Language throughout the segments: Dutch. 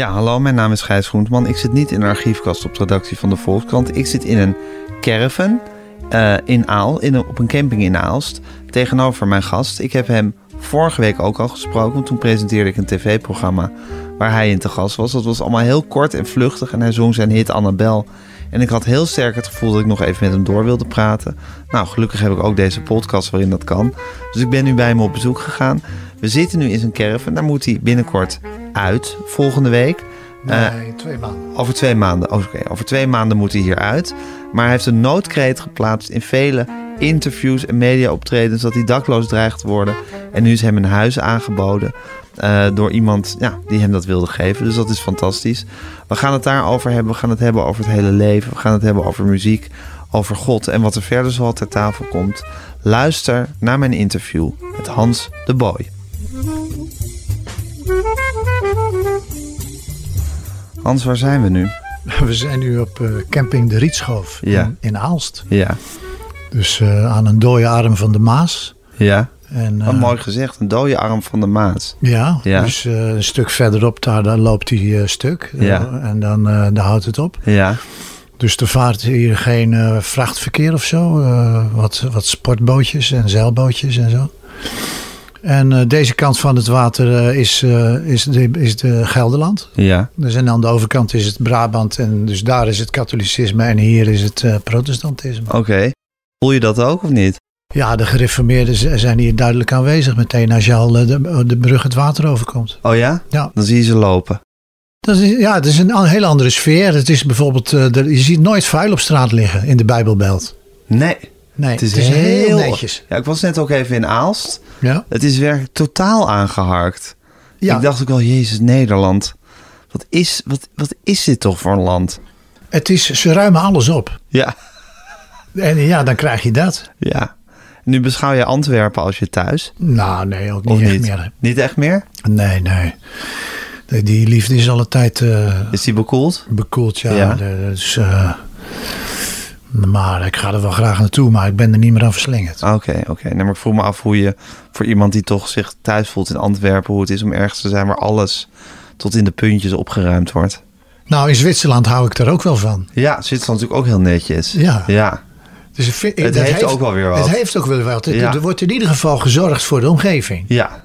Ja, hallo, mijn naam is Gijs Groentman. Ik zit niet in de archiefkast op de redactie van de Volkskrant. Ik zit in een caravan uh, in Aal, in een, op een camping in Aalst, tegenover mijn gast. Ik heb hem vorige week ook al gesproken, want toen presenteerde ik een tv-programma waar hij in te gast was. Dat was allemaal heel kort en vluchtig en hij zong zijn hit Annabel. En ik had heel sterk het gevoel dat ik nog even met hem door wilde praten. Nou, gelukkig heb ik ook deze podcast waarin dat kan. Dus ik ben nu bij hem op bezoek gegaan. We zitten nu in zijn caravan. Daar moet hij binnenkort uit, volgende week. Nee, uh, twee maanden. Over twee maanden. Oh, Oké, over twee maanden moet hij hier uit. Maar hij heeft een noodkreet geplaatst in vele interviews en mediaoptredens dat hij dakloos dreigt te worden. En nu is hem een huis aangeboden uh, door iemand ja, die hem dat wilde geven. Dus dat is fantastisch. We gaan het daarover hebben. We gaan het hebben over het hele leven. We gaan het hebben over muziek, over God en wat er verder zoal ter tafel komt. Luister naar mijn interview met Hans de Boy. Hans, waar zijn we nu? We zijn nu op uh, camping De Rietschoof Ja. in, in Aalst. Ja, Dus eh, aan een dode arm van de Maas. ja. En, Wat eh, mooi gezegd, een dode arm van de Maas. Ja, Ja. dus eh, een stuk verderop daar, daar loopt hij eh, stuk. Eh, Ja. en dan eh, daar houdt het op. Ja, Dus er vaart hier geen eh, vrachtverkeer of zo. eh, wat, wat sportbootjes en zeilbootjes en zo. En eh, deze kant van het water eh, is, eh, is, de, is de Gelderland. ja. Dus en aan de overkant is het Brabant. En dus daar is het katholicisme en hier is het protestantisme. Oké. Voel je dat ook of niet? Ja, de gereformeerden zijn hier duidelijk aanwezig meteen als je al de, de brug het water overkomt. Oh ja? Ja. Dan zie je ze lopen. Dat is, ja, het is een hele andere sfeer. Het is bijvoorbeeld, je ziet nooit vuil op straat liggen in de Bijbelbelt. Nee, Nee, het is, heel, heel netjes. Ja, ik was net ook even in Aalst. Ja. Het is werkelijk totaal aangeharkt. Ja, Ik dacht ook al, Jezus, Nederland. Wat is, wat, wat is dit toch voor een land? het is, ze ruimen alles op. Ja, En ja, dan krijg je dat. ja. Nu beschouw je Antwerpen als je thuis. Nou, nee, ook niet Of echt niet? meer. Niet echt meer? Nee, nee. Die- Die liefde is alle tijd eh, Is die bekoeld? bekoeld, ja. Ja. Dus, eh, maar ik ga er wel graag naartoe, maar ik ben er niet meer aan verslingerd. Oké, oké. Nee, maar ik vroeg me af hoe je voor iemand die toch zich thuis voelt in Antwerpen, hoe het is om ergens te zijn waar alles tot in de puntjes opgeruimd wordt. Nou, in Zwitserland hou ik daar ook wel van. Ja, Zwitserland natuurlijk ook heel netjes. Ja. Ja, Dus ik vind- Het dat heeft ook wel weer wat. Het heeft ook wel wat. Het- Ja. Er wordt in ieder geval gezorgd voor de omgeving. ja.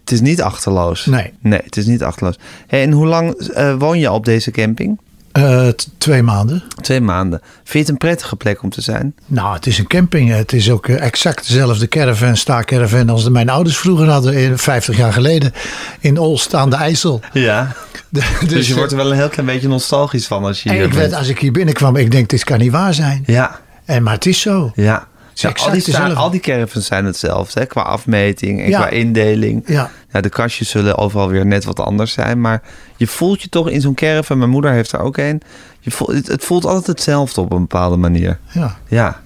Het is niet achterloos. Nee. Nee, het is niet achterloos. Hey, en hoe lang eh, woon je op deze camping? Eh, t- twee maanden. Twee maanden. Vind je het een prettige plek om te zijn? Nou, het is een camping. Het is ook eh, exact dezelfde caravan, staakcaravan als de mijn ouders vroeger hadden, in 50 jaar geleden, in Olst aan de IJssel. Ja. De- Dus, je eh, wordt er wel een heel klein beetje nostalgisch van als je hier ik bent. werd, als ik hier binnenkwam, ik denk, dit kan niet waar zijn. Ja, En, maar het is zo. ja. Ja, al, die al caravans zijn hetzelfde, hè? qua afmeting en Ja. qua indeling. Ja. Ja, de kastjes zullen overal weer net wat anders zijn. Maar je voelt je toch in zo'n caravan. Mijn moeder heeft er ook een. Je voelt, het, het voelt altijd hetzelfde op een bepaalde manier. Ja. Ja.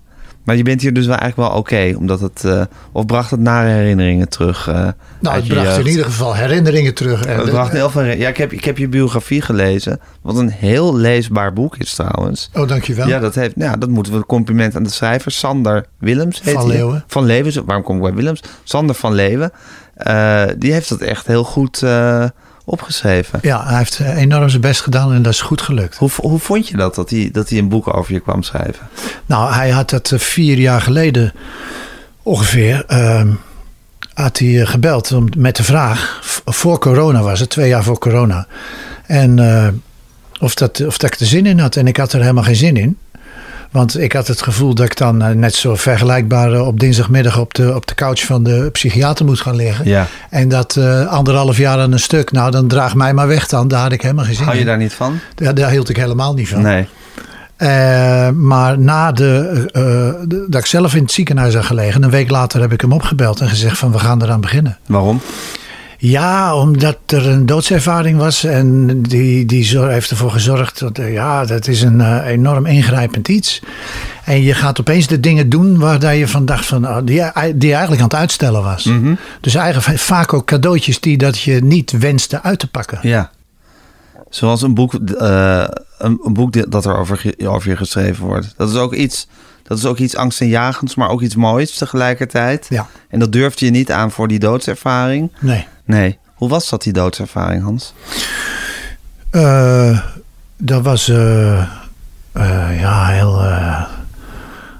Maar je bent hier dus wel eigenlijk wel oké. omdat het... eh, of bracht het nare herinneringen terug? eh, Nou, het je bracht jeugd? in ieder geval herinneringen terug. En Het de- bracht heel veel... Ja, ik heb, ik heb je biografie gelezen. Wat een heel leesbaar boek is trouwens. Oh, dankjewel. Ja, dat, heeft, ja, dat moeten we compliment aan de schrijver. Sander Willems heet Van hij. Leeuwen. Van Leeuwen. Waarom kom ik bij Willems? Sander van Leeuwen. Eh, die heeft dat echt heel goed opgeschreven. Ja, hij heeft eh, enorm zijn best gedaan en dat is goed gelukt. Hoe, hoe vond je dat, dat hij, dat hij een boek over je kwam schrijven? Nou, hij had dat eh, vier jaar geleden ongeveer. ehm, had hij eh, gebeld om, met de vraag. Voor corona was het, twee jaar voor corona. En of, dat, of dat ik er zin in had. En ik had er helemaal geen zin in. Want ik had het gevoel dat ik dan eh, net zo vergelijkbaar eh, op dinsdagmiddag op de, op de couch van de psychiater moet gaan liggen. Ja. En dat eh, anderhalf jaar aan een stuk. Nou, dan draag mij maar weg dan. Daar had ik helemaal geen zin Hou je in. daar niet van? Daar, daar hield ik helemaal niet van. Nee. Maar na de, de- dat ik zelf in het ziekenhuis had gelegen, een week later heb ik hem opgebeld en gezegd van we gaan eraan beginnen. Waarom? Ja, omdat er een doodservaring was en die, die heeft ervoor gezorgd dat eh, ja, dat is een eh, enorm ingrijpend iets. En je gaat opeens de dingen doen waar je van dacht van, oh, die, die eigenlijk aan het uitstellen was. Dus eigenlijk vaak ook cadeautjes die dat je niet wenste uit te pakken. Ja. Zoals een boek, eh, een, een boek dat er over, over je geschreven wordt. Dat is ook iets, dat is ook iets angstaanjagends, maar ook iets moois tegelijkertijd. Ja. En dat durfde je niet aan voor die doodservaring. Nee. Nee. Hoe was dat, die doodservaring, Hans? Eh, dat was eh, eh, ja, heel,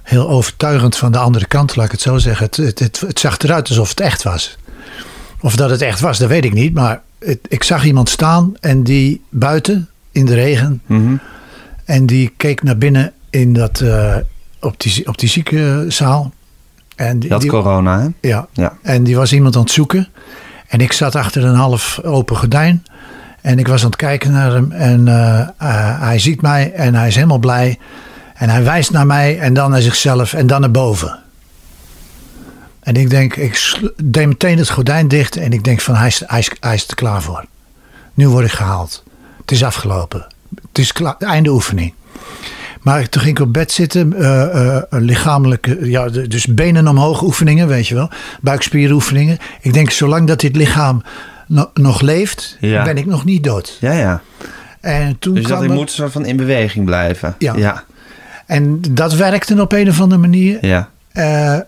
heel overtuigend van de andere kant, laat ik het zo zeggen. Het, het, het, het zag eruit alsof het echt was. Of dat het echt was, dat weet ik niet. Maar ik zag iemand staan en die buiten in de regen. Mhm. En die keek naar binnen in dat, op, die, op die ziekenzaal. En die, die- corona, hè? ja, Ja. en die was iemand aan het zoeken. En ik zat achter een half open gordijn. En ik was aan het kijken naar hem. En eh, eh, hij ziet mij en hij is helemaal blij. En hij wijst naar mij en dan naar zichzelf en dan naar boven. En ik denk, ik deed meteen het gordijn dicht. En ik denk van, hij is, hij, is, hij is er klaar voor. Nu word ik gehaald. Het is afgelopen. Het is klaar, einde oefening. Maar toen ging ik op bed zitten, eh, eh, lichamelijke, ja, dus benen omhoog oefeningen, weet je wel. Buikspieroefeningen. Ik denk, zolang dat dit lichaam no- nog leeft, Ja. ben ik nog niet dood. Ja, ja. En toen Dus dat ik er- moet soort van in beweging blijven. Ja. Ja. En dat werkte op een of andere manier. Ja. Eh,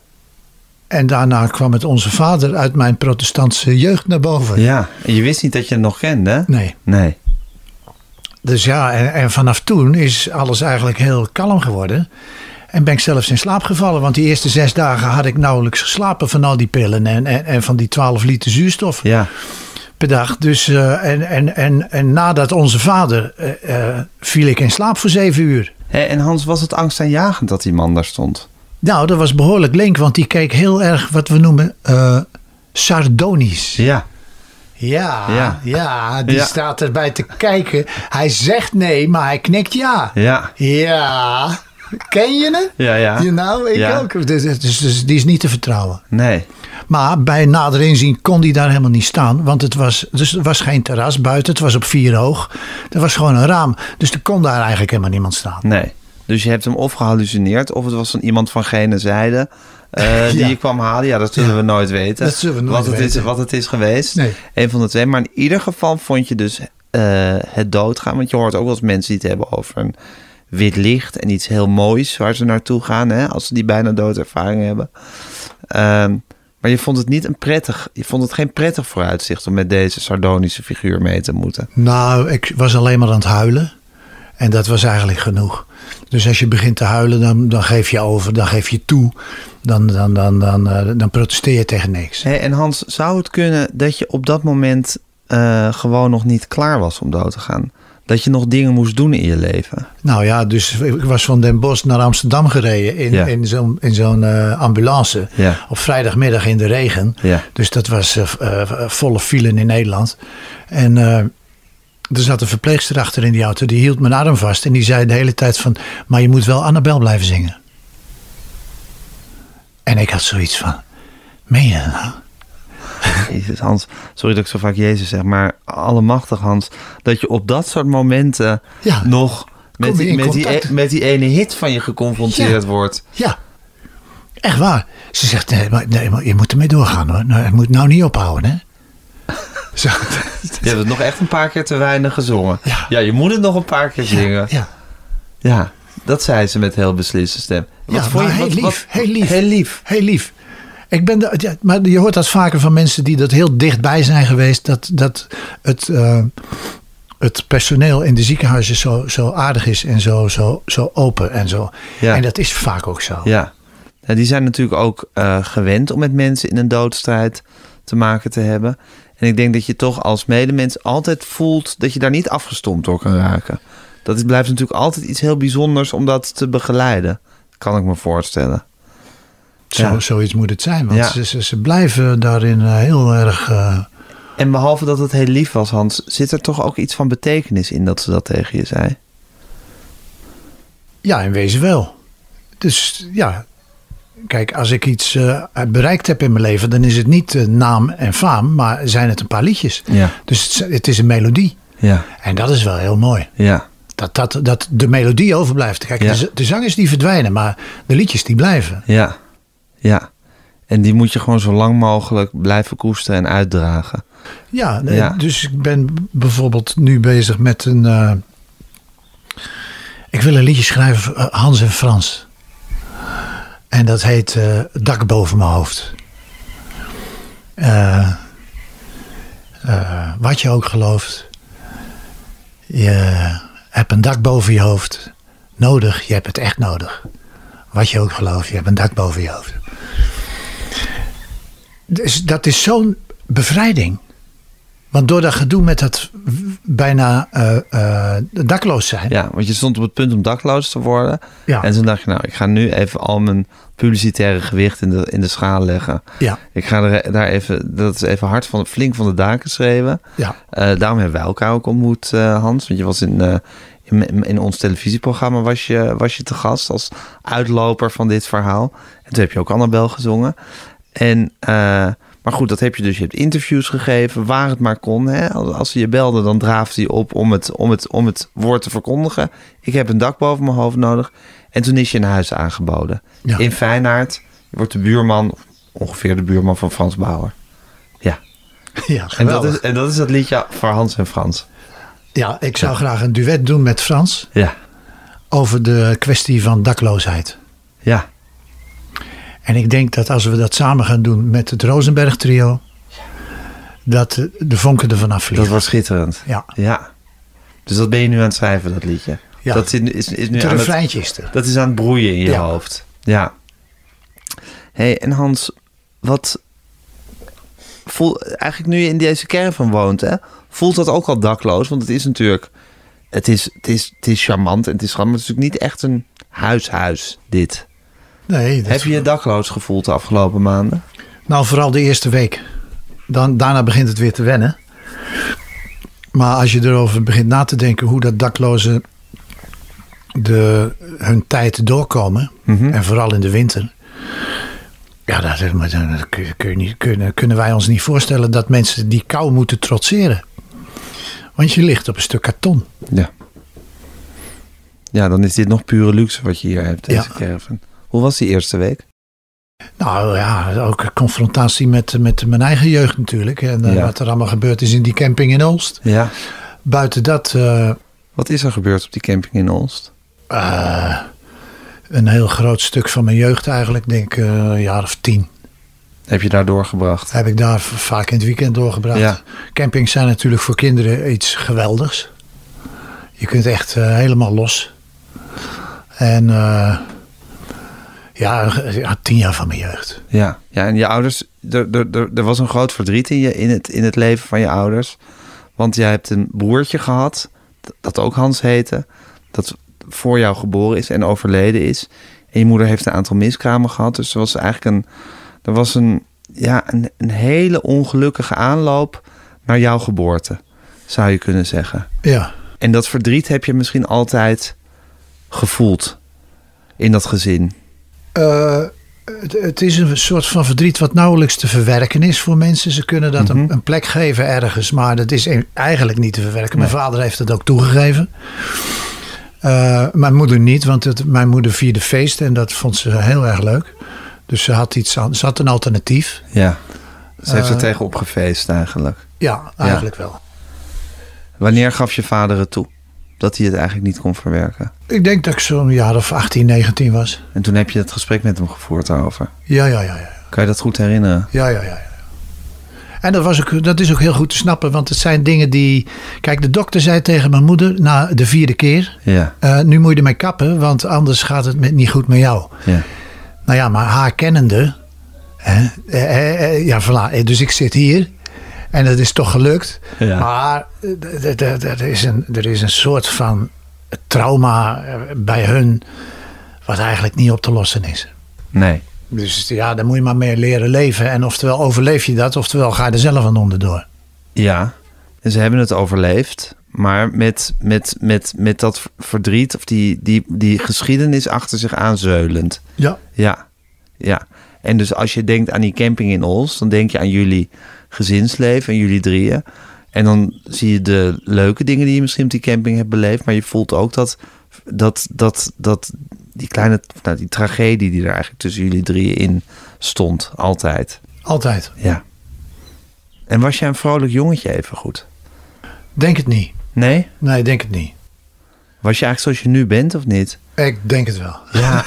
en daarna kwam het Onze Vader uit mijn protestantse jeugd naar boven. Ja. En je wist niet dat je het nog kende, hè? Nee. Nee. Dus ja, en, en vanaf toen is alles eigenlijk heel kalm geworden. En ben ik zelfs in slaap gevallen. Want die eerste zes dagen had ik nauwelijks geslapen van al die pillen. En, en, en van die 12 liter zuurstof Ja. per dag. Dus, eh, en, en, en, en nadat onze vader eh, eh, viel ik in slaap voor zeven uur. En Hans, was het angstaanjagend dat die man daar stond? Nou, dat was behoorlijk link. Want die keek heel erg wat we noemen sardonisch. Ja. Ja, Ja. ja. die Ja. staat erbij te kijken. Hij zegt nee, maar hij knikt ja. Ja. Ja, ken je het? Ja, ja. Ja, nou, ik Ja. ook. Dus, dus, dus die is niet te vertrouwen. Nee. Maar bij nader inzien kon die daar helemaal niet staan. Want het was, dus was geen terras buiten. Het was op vier hoog. Er was gewoon een raam. Dus er kon daar eigenlijk helemaal niemand staan. Nee. Dus je hebt hem of gehallucineerd, of het was van iemand van gene zijde eh, die je kwam halen. Ja, dat zullen we nooit weten. Dat zullen we nooit wat het Is, weten. wat het is geweest. Nee. Een van de twee. Maar in ieder geval vond je dus eh, het doodgaan. Want je hoort ook wel eens mensen die het hebben over een wit licht en iets heel moois waar ze naartoe gaan. Hè, als ze die bijna doodervaring hebben. Ehm, maar je vond het niet een prettig, je vond het geen prettig vooruitzicht om met deze sardonische figuur mee te moeten. Nou, ik was alleen maar aan het huilen. En dat was eigenlijk genoeg. Dus als je begint te huilen, dan, dan geef je over. Dan geef je toe. Dan, dan, dan, dan, eh, dan protesteer je tegen niks. Hey, en Hans, zou het kunnen dat je op dat moment eh, gewoon nog niet klaar was om dood te gaan? Dat je nog dingen moest doen in je leven? Nou ja, dus ik was van Den Bosch naar Amsterdam gereden in, Ja. in zo'n in zo'n eh, ambulance. Ja. Op vrijdagmiddag in de regen. Ja. Dus dat was volle file in Nederland. En er zat een verpleegster achter in die auto. Die hield mijn arm vast. En die zei de hele tijd van... Maar je moet wel Annabel blijven zingen. En ik had zoiets van... Meen je dat nou? Jezus, Hans, sorry dat ik zo vaak Jezus zeg, maar allemachtig Hans, dat je op dat soort momenten Ja. nog met die, met, die, met die ene hit van je geconfronteerd Ja. wordt. Ja, echt waar. Ze zegt, nee, maar, nee, maar je moet ermee doorgaan hoor. Nou, je moet nou niet ophouden hè. Zo, Je hebt het nog echt een paar keer te weinig gezongen. Ja. je moet het nog een paar keer zingen. ja. Ja, dat zei ze met heel besliste stem. Ja, maar heel lief, heel lief. Heel lief. Heel lief. Ik ben de, ja, maar je hoort dat vaker van mensen die dat heel dichtbij zijn geweest. Dat, dat het, eh, het personeel in de ziekenhuizen zo, zo aardig is en zo, zo, zo open en zo. Ja. En dat is vaak ook zo. Ja. ja, die zijn natuurlijk ook eh, gewend om met mensen in een doodstrijd te maken te hebben. En ik denk dat je toch als medemens altijd voelt dat je daar niet afgestompt door kan raken. Dat is, blijft natuurlijk altijd iets heel bijzonders om dat te begeleiden. Kan ik me voorstellen. Zo, Ja. Zoiets moet het zijn. Want Ja. ze, ze, ze blijven daarin eh, heel erg... eh, En behalve dat het heel lief was, Hans, zit er toch ook iets van betekenis in dat ze dat tegen je zei? Ja, in wezen wel. Dus ja, kijk, als ik iets eh, bereikt heb in mijn leven, dan is het niet eh, naam en faam, maar zijn het een paar liedjes. Ja. Dus het, het is een melodie. Ja, En dat is wel heel mooi. ja, Dat, dat, dat de melodie overblijft. Kijk, Ja. de, zangers die verdwijnen, maar de liedjes die blijven. ja, ja. En die moet je gewoon zo lang mogelijk blijven koesteren en uitdragen. Ja, Ja. dus ik ben bijvoorbeeld nu bezig met een. eh, ik wil een liedje schrijven Hans en Frans. En dat heet eh, Dak boven mijn hoofd. Eh, eh, wat je ook gelooft. Je hebt een dak boven je hoofd. Nodig, je hebt het echt nodig. Wat je ook gelooft, je hebt een dak boven je hoofd. Dus dat is zo'n bevrijding. Want door dat gedoe met dat bijna eh, eh, dakloos zijn. Ja, want je stond op het punt om dakloos te worden. Ja. En toen dacht je, nou, ik ga nu even al mijn publicitaire gewicht in de, in de schaal leggen. Ja. Ik ga er, daar even, dat is even hard van, flink van de daken schreeuwen. Ja. Eh, daarom hebben wij elkaar ook ontmoet, Hans. Want je was in, in, in ons televisieprogramma was je, was je te gast als uitloper van dit verhaal. En toen heb je ook Annabel gezongen. En, maar goed, dat heb je dus. Je hebt interviews gegeven, waar het maar kon. Hè? Als, ze je belden, dan draafde hij op om het, om, het, om het woord te verkondigen. Ik heb een dak boven mijn hoofd nodig. En toen is je een huis aangeboden. Ja. In Feyenaard. Je wordt de buurman, ongeveer de buurman van Frans Bauer. Ja. Ja, En dat, is, en dat is dat liedje voor Hans en Frans. ja, ik zou graag een duet doen met Frans Ja. over de kwestie van dakloosheid. Ja. En ik denk dat als we dat samen gaan doen met het Rosenberg trio, dat de- vonken ervan Dat afvliegen. wordt schitterend. Ja, Ja. Dus dat ben je nu aan het schrijven, dat liedje. Ja. Dat is, is, is nu het aan het, is er. dat is aan het broeien in je Ja. hoofd. Ja. hey, en Hans, wat voel eigenlijk nu je in deze caravan woont, hè, voelt dat ook al dakloos? Want het is natuurlijk, het is, het is, het is charmant en het is maar het is natuurlijk niet echt een huishuis, dit. Nee, dat- Heb je je dakloos gevoeld de afgelopen maanden? Nou, vooral de eerste week. Dan, daarna begint het weer te wennen. Maar als je erover begint na te denken hoe dat daklozen de, hun tijd doorkomen, Mhm. en vooral in de winter. Ja, dat, maar dan kun je, kun je niet, kunnen, kunnen wij ons niet voorstellen dat mensen die kou moeten trotseren. Want je ligt op een stuk karton. Ja. Ja, dan is dit nog pure luxe wat je hier hebt, deze Ja. caravan. Hoe was die eerste week? Nou ja, ook confrontatie met, met mijn eigen jeugd natuurlijk. En eh, Ja. wat er allemaal gebeurd is in die camping in Olst. Ja. Buiten dat, eh, Wat is er gebeurd op die camping in Olst? eh, een heel groot stuk van mijn jeugd eigenlijk. Denk ik een jaar of tien. Heb je daar doorgebracht? Heb ik daar vaak in het weekend doorgebracht. Ja. Campings zijn natuurlijk voor kinderen iets geweldigs. Je kunt echt helemaal los. En eh, ja, ja, tien jaar van mijn jeugd. Ja. Ja, en je ouders, er, er, er, was een groot verdriet in, je, in, het, in het leven van je ouders. Want jij hebt een broertje gehad, dat ook Hans heette, dat voor jou geboren is en overleden is. En je moeder heeft een aantal miskramen gehad. Dus er was eigenlijk een, er was een, ja, een, een hele ongelukkige aanloop naar jouw geboorte, zou je kunnen zeggen. Ja, En dat verdriet heb je misschien altijd gevoeld in dat gezin. Eh, het, het is een soort van verdriet wat nauwelijks te verwerken is voor mensen. Ze kunnen dat Mhm. een, een plek geven ergens, maar dat is e- eigenlijk niet te verwerken. Mijn vader heeft het ook toegegeven. Eh, mijn moeder niet, want het, mijn moeder vierde feest en dat vond ze heel erg leuk. Dus ze had, iets aan, ze had een alternatief. Ja. Ze heeft er Eh, tegen opgefeest eigenlijk. Ja, eigenlijk wel. Wanneer gaf je vader het toe? Dat hij het eigenlijk niet kon verwerken. Ik denk dat ik zo'n jaar of 18, 19 was. En toen heb je het gesprek met hem gevoerd daarover. Ja, ja, ja, ja. Kan je dat goed herinneren? Ja, ja, ja. ja. En dat, was ook, dat is ook heel goed te snappen, want het zijn dingen die. Kijk, de dokter zei tegen mijn moeder na de vierde keer: Ja. eh, Nu moet je ermee kappen, want anders gaat het met, niet goed met jou. Ja. Nou ja, maar haar kennende. Hè, eh, eh, ja, voilà. Dus ik zit hier en het is toch gelukt. Ja. Maar eh, er is, een, er is een soort van trauma eh, bij hun. wat eigenlijk niet op te lossen is. Nee. Dus ja, daar moet je maar mee leren leven. En oftewel overleef je dat, oftewel ga je er zelf aan onderdoor. Ja. En ze hebben het overleefd. Maar met, met, met, met dat verdriet of die, die, die geschiedenis achter zich aanzeulend. Ja. Ja, ja. En dus als je denkt aan die camping in Ols, dan denk je aan jullie gezinsleven en jullie drieën. En dan zie je de leuke dingen die je misschien op die camping hebt beleefd. Maar je voelt ook dat, dat, dat, dat die kleine, nou, die tragedie die er eigenlijk tussen jullie drieën in stond. Altijd. Altijd. Ja. En was jij een vrolijk jongetje even goed? Denk het niet. Nee? Nee, denk het niet. Was je eigenlijk zoals je nu bent of niet? Ik denk het wel. Ja,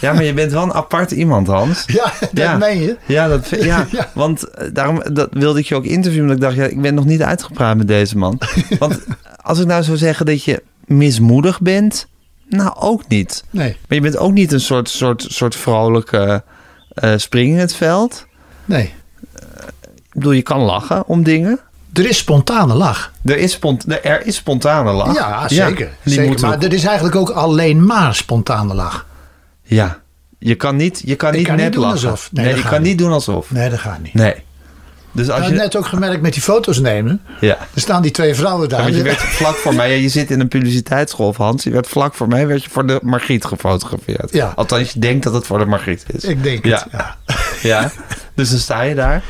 ja. maar je bent wel een apart iemand, Hans. Ja, dat Ja. meen je. Ja, dat, ja, Ja. want eh, daarom dat wilde ik je ook interviewen. Omdat ik dacht, ja, ik ben nog niet uitgepraat met deze man. Want als ik nou zou zeggen dat je mismoedig bent, nou ook niet. Nee, Maar je bent ook niet een soort, soort, soort vrolijke eh spring in het veld. nee. Ik bedoel, je kan lachen om dingen. Er is spontane lach. Er is, spont er is spontane lach. Ja, zeker. zeker. Maar ook- er is eigenlijk ook alleen maar spontane lach. ja. Je kan niet, je kan Ik niet kan net niet lachen. alsof. Nee, je kan niet. niet doen alsof. Nee, dat gaat niet. Nee. Dus als je... net ook gemerkt met die foto's nemen. Ja. Er staan die twee vrouwen daar. Ja, je werd vlak voor mij, je zit in een publiciteitsgolf, Hans. Je werd vlak voor mij, werd je voor de Margriet gefotografeerd. Ja. Althans, je denkt dat het voor de Margriet is. Ik denk ja. het. Ja. Ja. Dus dan sta je daar.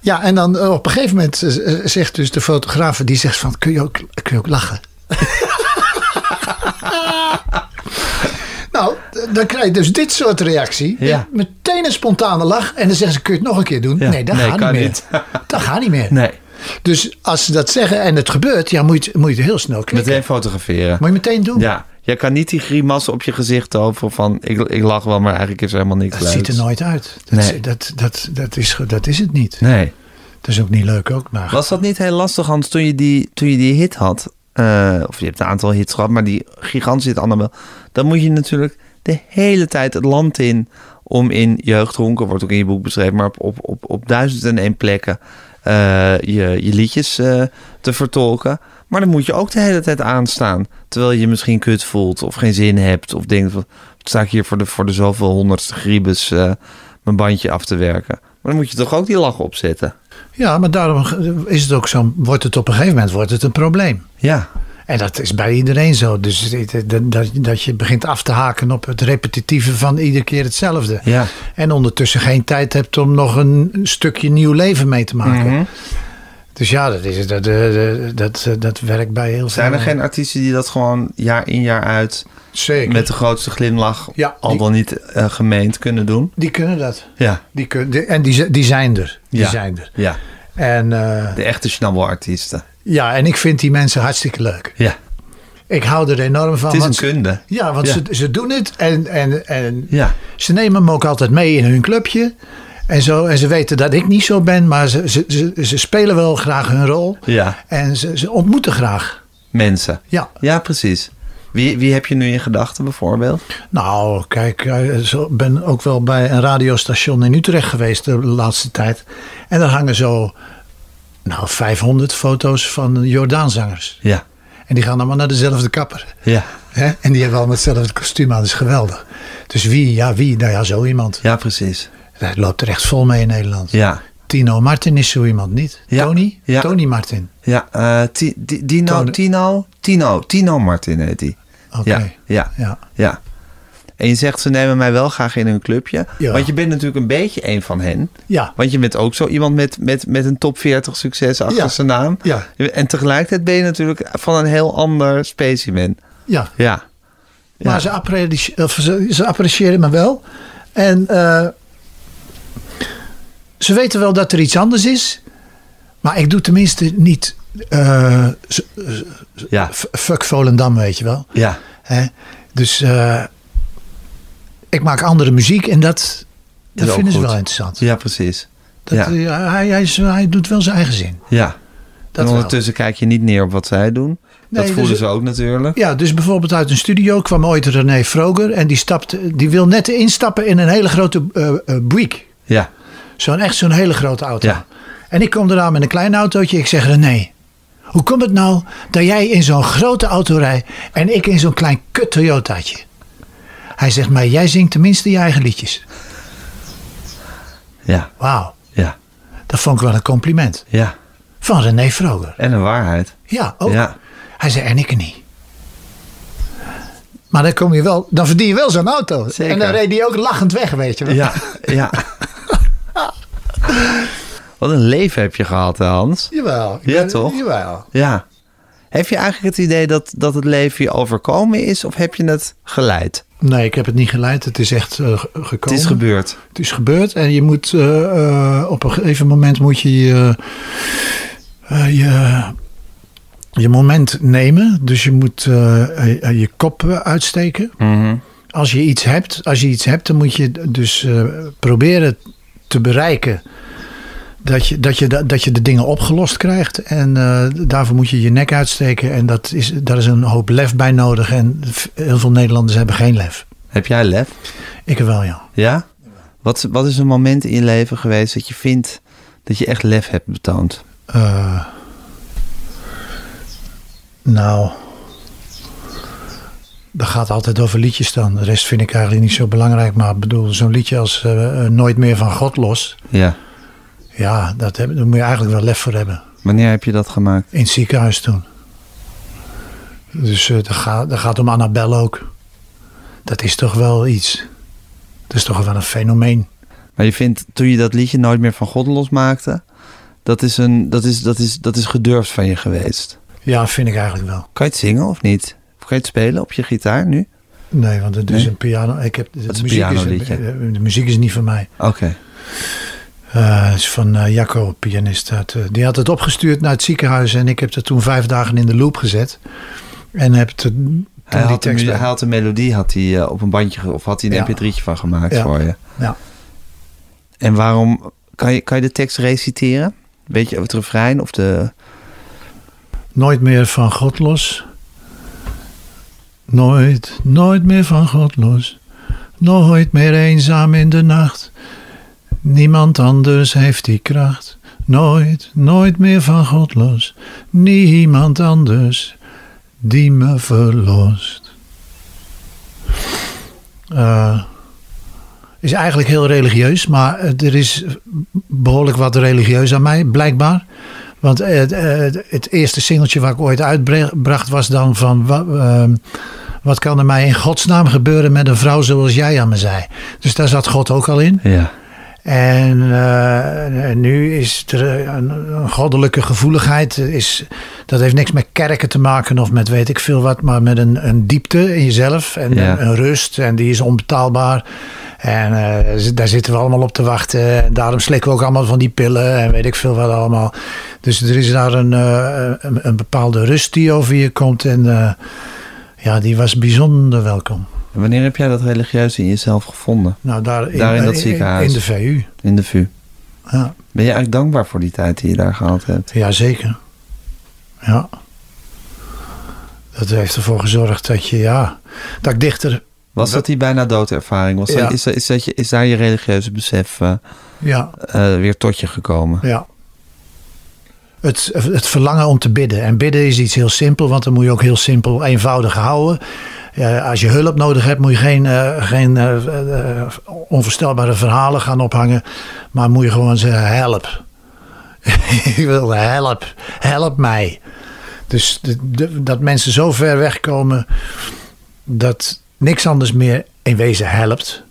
Ja, en dan eh, op een gegeven moment eh, eh, zegt dus de fotograaf, die zegt van, kun je ook, kun je ook lachen? nou, dan krijg je dus dit soort reactie. Ja. Meteen een spontane lach. En dan zeggen ze, kun je het nog een keer doen? Ja. Nee, dat Nee, gaat niet meer. dat gaat niet meer. Nee. Dus als ze dat zeggen en het gebeurt, ja, moet je, moet je het heel snel klikken. Meteen fotograferen. Moet je meteen doen. Ja. Je kan niet die grimassen op je gezicht over van, ik, ik lach wel, maar eigenlijk is er helemaal niks Dat leuks. ziet er nooit uit. Dat, Nee. dat, dat, dat, is, dat is het niet. Nee. Dat is ook niet leuk ook. Maar Was dat niet heel lastig, Hans, toen je die, toen je die hit had? Eh, of je hebt een aantal hits gehad, maar die gigantische hit Annabel. Dan moet je natuurlijk de hele tijd het land in om in jeugdhonken, wordt ook in je boek beschreven, maar op, op, op, op duizend en één plekken eh, je, je liedjes eh, te vertolken. Maar dan moet je ook de hele tijd aanstaan. Terwijl je misschien kut voelt of geen zin hebt. Of denkt wat sta ik hier voor de, voor de zoveel honderdste griebes eh, mijn bandje af te werken. Maar dan moet je toch ook die lach opzetten. Ja, maar daarom is het ook zo. Wordt het op een gegeven moment wordt het een probleem. Ja, En dat is bij iedereen zo. Dus dat, dat, dat je begint af te haken op het repetitieve van iedere keer hetzelfde. ja. En ondertussen geen tijd hebt om nog een stukje nieuw leven mee te maken. Mhm. Dus ja, dat, is, dat, dat, dat, dat werkt bij heel Zijn er veel. geen artiesten die dat gewoon jaar in jaar uit Zeker. met de grootste glimlach Ja, al die- dan niet eh, gemeend kunnen doen? Die kunnen dat. Ja, Die kun, die- en die, die zijn er. Die Ja. zijn er. ja. En, eh, De echte schnabbelartiesten. ja, en ik vind die mensen hartstikke leuk. Ja, Ik hou er enorm van. het is een kunde. Ja, want Ja. Ze, ze doen het en, en, en Ja, ze nemen me ook altijd mee in hun clubje. En, zo, en ze weten dat ik niet zo ben, maar ze, ze, ze, ze spelen wel graag hun rol. ja. En ze, ze ontmoeten graag. Mensen. Ja, Ja, precies. Wie, wie heb je nu in gedachten bijvoorbeeld? nou kijk, ik ben ook wel bij een radiostation in Utrecht geweest de laatste tijd. En daar hangen zo nou, 500 foto's van Jordaanzangers. Ja, En die gaan allemaal naar dezelfde kapper. ja. En die hebben allemaal hetzelfde kostuum aan, dat is geweldig. Dus wie, ja wie, nou ja zo iemand. Ja, precies. Dat loopt er echt vol mee in Nederland. Ja, Tino Martin is zo iemand niet. Ja, Tony? ja. Tony Martin. ja. Ti- Di- Dino, Tino, Tino, Tino Martin heet die. Oké. Ja, ja, Ja. ja. En je zegt, ze nemen mij wel graag in hun clubje. Ja. Want je bent natuurlijk een beetje een van hen. Ja. Want je bent ook zo iemand met, met, met een top 40 succes achter zijn naam. Ja. En tegelijkertijd ben je natuurlijk van een heel ander specimen. Ja. Ja. Maar ze, of ze, ze appreciëren me wel. En eh, ze weten wel dat er iets anders is. Maar ik doe tenminste niet z- Ja. fuck Volendam, weet je wel. Ja. Hè? Dus eh, ik maak andere muziek en dat, dat vinden ze wel interessant. Ja, precies. Dat, Ja. eh, hij, hij, hij doet wel zijn eigen zin. Ja. Dat en wel. ondertussen kijk je niet neer op wat zij doen. Nee, dat voelen dus- ze ook natuurlijk. Ja, dus bijvoorbeeld uit een studio kwam ooit René Vroger. En die, stapt, die wil net instappen in een hele grote Buick. Ja. Zo'n echt zo'n hele grote auto. Ja. En ik kom eraan met een klein autootje. Ik zeg René, hoe komt het nou dat jij in zo'n grote auto rijdt en ik in zo'n klein kut Toyotaatje? Hij zegt, maar jij zingt tenminste je eigen liedjes. Ja. Wauw, Ja. dat vond ik wel een compliment. Ja. Van René Vroger. En een waarheid. Ja, ook. Ja. Hij zei, en ik niet. Maar dan, kom je wel, dan verdien je wel zo'n auto. Zeker. En dan reed hij ook lachend weg, weet je wel. Ja. Ja. Wat een leven heb je gehad, Hans. Jawel. Ja, ben- toch? Jawel. Ja. Heb je eigenlijk het idee dat, dat het leven je overkomen is of heb je het geleid? Nee, ik heb het niet geleid. Het is echt eh, ge- gekomen. Het is gebeurd. Het is gebeurd. En je moet eh, eh, op een gegeven moment moet je je, je, je moment nemen. Dus je moet je kop uitsteken. Als je iets hebt, als je iets hebt, dan moet je dus proberen te bereiken dat je, dat, je, dat je de dingen opgelost krijgt. En eh, daarvoor moet je je nek uitsteken. En dat is, daar is een hoop lef bij nodig. En heel veel Nederlanders hebben geen lef. Heb jij lef? Ik wel, ja. Ja? Wat, wat is een moment in je leven geweest dat je vindt dat je echt lef hebt betoond? Eh, nou, dat gaat altijd over liedjes dan. De rest vind ik eigenlijk niet zo belangrijk. Maar bedoel, zo'n liedje als eh, eh, Nooit meer van God los. Ja. Ja, dat heb, daar moet je eigenlijk wel lef voor hebben. Wanneer heb je dat gemaakt? In het ziekenhuis toen. Dus eh, dat, gaat, dat gaat om Annabel ook. Dat is toch wel iets. Dat is toch wel een fenomeen. Maar je vindt, toen je dat liedje Nooit meer van God losmaakte... Dat is, een, dat, is, dat, is, dat is gedurfd van je geweest. Ja, vind ik eigenlijk wel. Kan je het zingen of niet? Je het spelen op je gitaar nu? Nee, want het is Nee? een piano. Ik heb, de, is muziek is, de muziek is niet van mij. Oké. Eh, Het is van eh, Jacco, pianist. Uit, eh, die had het opgestuurd naar het ziekenhuis en ik heb het toen vijf dagen in de loop gezet. En heb het, Hij, had hij melodie had hij, eh, op een bandje of had hij een Ja. mp3'tje van gemaakt Ja. voor je. Ja. En waarom kan je, kan je de tekst reciteren? Weet je het refrein of de. Nooit meer van God los. Nooit, nooit meer van God los. Nooit meer eenzaam in de nacht. Niemand anders heeft die kracht. Nooit, nooit meer van God los. Niemand anders die me verlost. Eh, is eigenlijk heel religieus, maar er is behoorlijk wat religieus aan mij, blijkbaar. Want het, eerste singeltje waar ik ooit uitbracht was dan van... ehm, wat kan er mij in godsnaam gebeuren met een vrouw zoals jij aan me zei? Dus daar zat God ook al in. Ja. En eh, nu is er een, een goddelijke gevoeligheid. Is, dat heeft niks met kerken te maken of met weet ik veel wat, maar met een, een diepte in jezelf en Ja. een, een rust. En die is onbetaalbaar. En eh, daar zitten we allemaal op te wachten. En daarom slikken we ook allemaal van die pillen en weet ik veel wat allemaal. Dus er is daar een, eh, een, een bepaalde rust die over je komt. En ja, die was bijzonder welkom. Wanneer heb jij dat religieuze in jezelf gevonden? Nou, daar, Daar in dat in, ziekenhuis. in de VU. In de VU. Ja. Ben je eigenlijk dankbaar voor die tijd die je daar gehad hebt? Ja, zeker. Ja. Dat heeft ervoor gezorgd dat je, ja, dat ik dichter, Was dat die bijna doodervaring? Was Ja. dat, is, dat, is, dat je, is daar je religieuze besef eh, ja, eh, weer tot je gekomen? ja. Het, het verlangen om te bidden. En bidden is iets heel simpel, want dan moet je ook heel simpel, eenvoudig houden. Als je hulp nodig hebt, moet je geen, eh, geen eh, eh, onvoorstelbare verhalen gaan ophangen. Maar moet je gewoon zeggen: help. Ik wil help. Help mij. Dus dat mensen zo ver wegkomen dat niks anders meer in wezen helpt.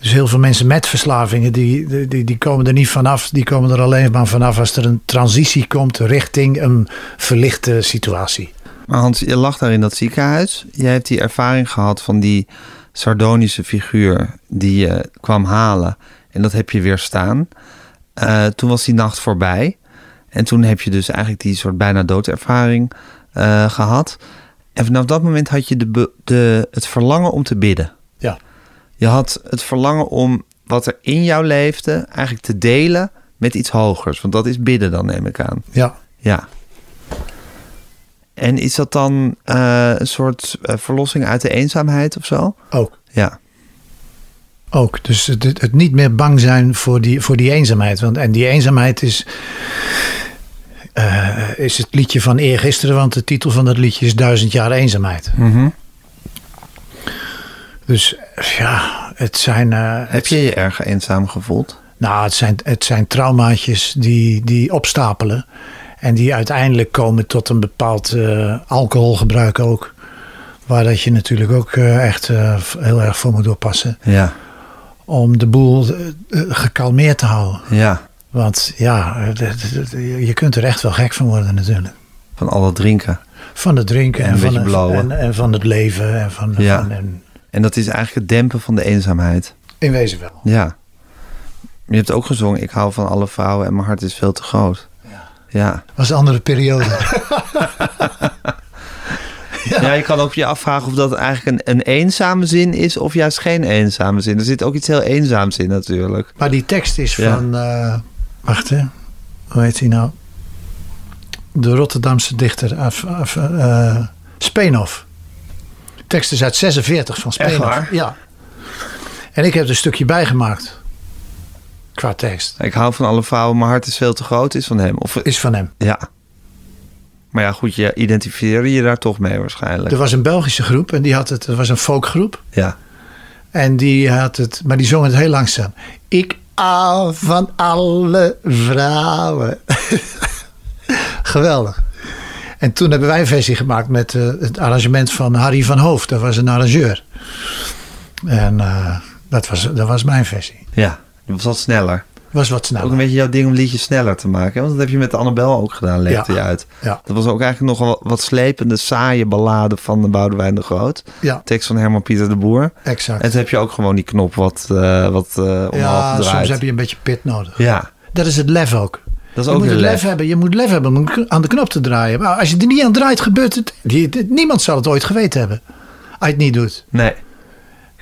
Dus heel veel mensen met verslavingen, die, die, die komen er niet vanaf. Die komen er alleen maar vanaf als er een transitie komt richting een verlichte situatie. Maar Hans, je lag daar in dat ziekenhuis. Jij hebt die ervaring gehad van die sardonische figuur die je kwam halen. En dat heb je weerstaan. Eh toen was die nacht voorbij. En toen heb je dus eigenlijk die soort bijna doodervaring eh, gehad. En vanaf dat moment had je de, de, het verlangen om te bidden. Ja. Je had het verlangen om wat er in jou leefde eigenlijk te delen met iets hogers. Want dat is bidden dan, neem ik aan. Ja, Ja. En is dat dan eh, een soort eh, verlossing uit de eenzaamheid of zo? ook. Ja. Ook. Dus het, het niet meer bang zijn voor die, voor die eenzaamheid. Want, en die eenzaamheid is, eh, is het liedje van eergisteren. Want de titel van dat liedje is Duizend jaar eenzaamheid. Dus ja, het zijn... Heb je je erg eenzaam gevoeld? Nou, het zijn, het zijn traumaatjes die, die opstapelen. En die uiteindelijk komen tot een bepaald eh, alcoholgebruik ook. Waar dat je natuurlijk ook eh, echt eh, heel erg voor moet oppassen. Ja. Om de boel gekalmeerd te houden. Ja. Want ja, je kunt er echt wel gek van worden natuurlijk. Van al dat drinken. Van het drinken En van, het, en, en van het leven. En van, Ja. van- en En dat is eigenlijk het dempen van de eenzaamheid. in wezen wel. Ja. Je hebt ook gezongen, ik hou van alle vrouwen en mijn hart is veel te groot. Ja. Was een andere periode. Ja. je kan ook je afvragen of dat eigenlijk een, een eenzame zin is of juist geen eenzame zin. Er zit ook iets heel eenzaams in natuurlijk. Maar die tekst is Ja. van, eh, wacht hè, hoe heet hij nou? De Rotterdamse dichter af, af, Speenhof. De tekst is uit 46 van Speenhof. waar? Ja. En ik heb er een stukje bijgemaakt. Qua tekst. Ik hou van alle vrouwen, mijn hart is veel te groot, is van hem. Of, Is van hem. ja. Maar ja, goed, je identificeerde je daar toch mee waarschijnlijk. Er was een Belgische groep en die had het, het was een folkgroep. Ja. En die had het, maar die zong het heel langzaam. Ik hou van alle vrouwen. Geweldig. En toen hebben wij een versie gemaakt met eh, het arrangement van Harry van Hoofd. Dat was een arrangeur. En eh, dat, was, dat was mijn versie. Ja, dat was wat sneller. Was wat Ook sneller. een beetje jouw ding om liedjes sneller te maken. Want dat heb je met Annabel ook gedaan, legde Ja. je uit. Ja. Dat was ook eigenlijk nog wel wat slepende, saaie ballade van de Boudewijn de Groot. Ja, Tekst van Herman Pieter de Boer. exact. En toen heb je ook gewoon die knop wat, eh wat eh omhoog ja, soms heb je een beetje pit nodig. Ja, Dat is het lef ook. dat is Je ook moet weer het lef lef. hebben. Je moet lef hebben om aan de knop te draaien. Maar als je er niet aan draait, gebeurt het. Niemand zal het ooit geweten hebben. Als je het niet doet. Nee,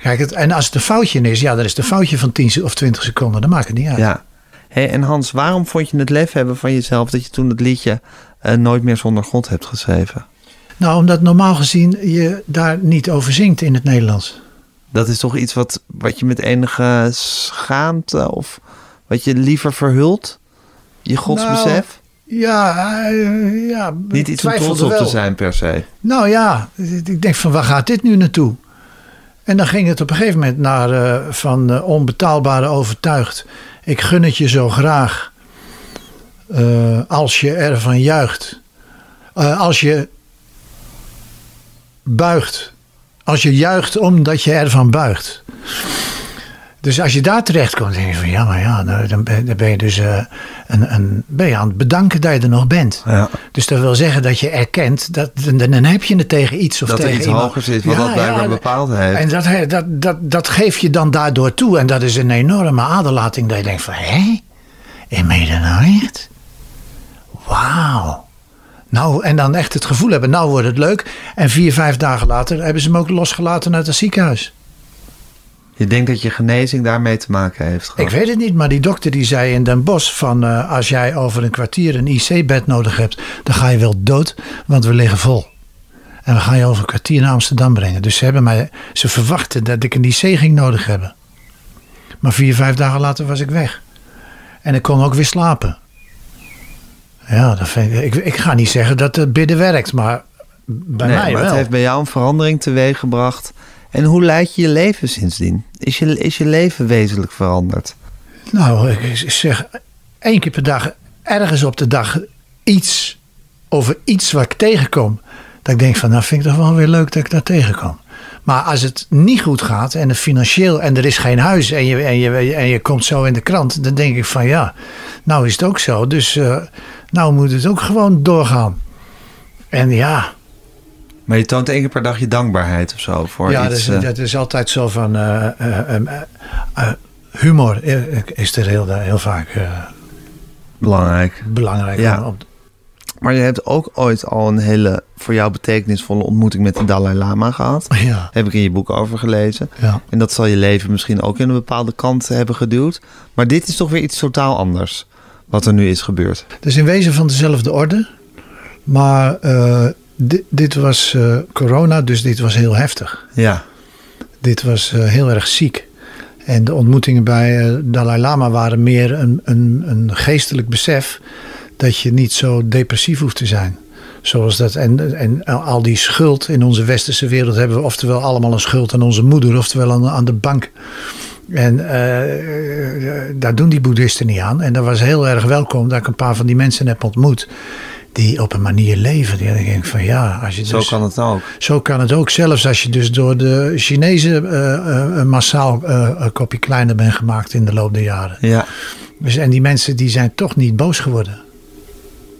Kijk, het, en als het een foutje is, ja, dan is het een foutje van 10 of 20 seconden. Dan maakt het niet uit. ja. Hey, en Hans, waarom vond je het lef hebben van jezelf dat je toen het liedje eh, Nooit meer zonder God hebt geschreven? Nou, omdat normaal gezien je daar niet over zingt in het Nederlands. Dat is toch iets wat, wat je met enige schaamte of wat je liever verhult? Je godsbesef? Ja, eh, ja. Niet iets om trots op wel. te zijn per se. Nou ja, ik denk van waar gaat dit nu naartoe? En dan ging het op een gegeven moment naar eh, van eh, onbetaalbare overtuigd. Ik gun het je zo graag. eh, als je ervan juicht. Als je buigt. Als je juicht omdat je ervan buigt. Dus als je daar terecht komt, denk je van ja, maar ja, nou, dan ben, dan ben je dus eh, een, een, ben je aan het bedanken dat je er nog bent. Ja. Dus dat wil zeggen dat je erkent, dat, dan, dan heb je het tegen iets of Dat tegen iets iemand. hogers is wat dat blijkbaar bepaald heeft. En dat, dat, dat, dat geef je dan daardoor toe. En dat is een enorme aderlating dat je denkt van, hé? Meen je dat nou echt? Wauw. Nou, en dan echt het gevoel hebben, nou wordt het leuk. En vier, vijf dagen later hebben ze hem ook losgelaten uit het ziekenhuis. Je denkt dat je genezing daarmee te maken heeft gehad. Ik weet het niet, maar die dokter die zei in Den Bosch van eh, als jij over een kwartier een IC-bed nodig hebt, dan ga je wel dood, want we liggen vol. En we gaan je over een kwartier naar Amsterdam brengen. Dus ze, hebben mij, ze verwachten dat ik een IC ging nodig hebben. Maar vier, vijf dagen later was ik weg. En ik kon ook weer slapen. Ja, dat vind ik, ik, ik ga niet zeggen dat het bidden werkt, maar bij nee, mij maar wel. het heeft bij jou een verandering teweeg gebracht. En hoe leid je je leven sindsdien? Is je, is je leven wezenlijk veranderd? Nou, ik zeg één keer per dag, ergens op de dag, iets over iets wat ik tegenkom. Dat ik denk van, nou vind ik toch wel weer leuk dat ik daar tegenkom. Maar als het niet goed gaat en het financieel en er is geen huis en je, en je, en je komt zo in de krant, dan denk ik van ja, nou is het ook zo. Dus eh, nou moet het ook gewoon doorgaan. En ja, Maar je toont één keer per dag je dankbaarheid of zo voor ja dat, iets. is, eh, dat is altijd zo van eh, eh, humor is er heel, heel vaak belangrijk. belangrijk. Ja. om Maar je hebt ook ooit al een hele voor jou betekenisvolle ontmoeting met de Dalai Lama gehad. Ja, Heb ik in je boek over gelezen. ja. En dat zal je leven misschien ook in een bepaalde kant hebben geduwd. Maar dit is toch weer iets totaal anders. Wat er nu is gebeurd. Het is in wezen van dezelfde orde. Maar dit, dit was eh, corona, dus dit was heel heftig. Ja, Dit was eh, heel erg ziek. En de ontmoetingen bij eh, Dalai Lama waren meer een, een, een geestelijk besef dat je niet zo depressief hoeft te zijn. Zoals dat, en, en al die schuld in onze westerse wereld hebben we oftewel allemaal een schuld aan onze moeder, oftewel aan, aan de bank. En daar doen die boeddhisten niet aan. En dat was heel erg welkom dat ik een paar van die mensen heb ontmoet. Die op een manier leven. Die denk ik van ja, als je zo dus, kan het ook. zo kan het ook. Zelfs als je dus door de Chinezen eh, eh, massaal eh, een kopje kleiner bent gemaakt in de loop der jaren. Ja, Dus, en die mensen die zijn toch niet boos geworden.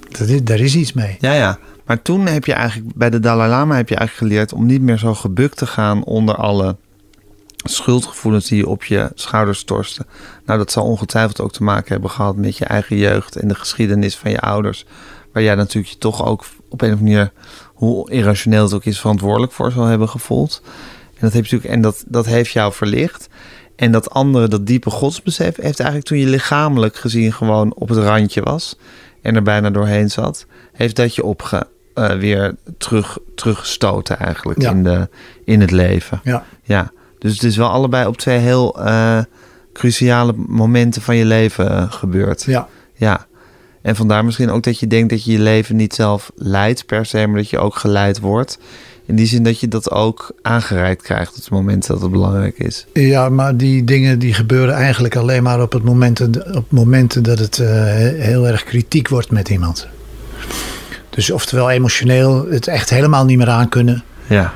Dat is, daar is iets mee. ja, ja. Maar toen heb je eigenlijk bij de Dalai Lama heb je eigenlijk geleerd om niet meer zo gebukt te gaan onder alle schuldgevoelens die je op je schouders torsten. Nou, dat zal ongetwijfeld ook te maken hebben gehad met je eigen jeugd en de geschiedenis van je ouders. Waar jij natuurlijk je toch ook op een of andere manier, hoe irrationeel het ook is, verantwoordelijk voor zal hebben gevoeld. En dat, je natuurlijk, en dat, dat heeft jou verlicht. En dat andere, dat diepe godsbesef, heeft eigenlijk toen je lichamelijk gezien gewoon op het randje was en er bijna doorheen zat, heeft dat je opge, eh, weer terug, teruggestoten eigenlijk Ja. in, de, in het leven. Ja. Ja, dus het is wel allebei op twee heel eh, cruciale momenten van je leven eh, gebeurd. Ja. Ja. En vandaar misschien ook dat je denkt dat je je leven niet zelf leidt per se, maar dat je ook geleid wordt. In die zin dat je dat ook aangereikt krijgt op het moment dat het belangrijk is. Ja, maar die dingen die gebeuren eigenlijk alleen maar op, het momenten, op momenten dat het eh, heel erg kritiek wordt met iemand. Dus oftewel emotioneel het echt helemaal niet meer aankunnen. Ja,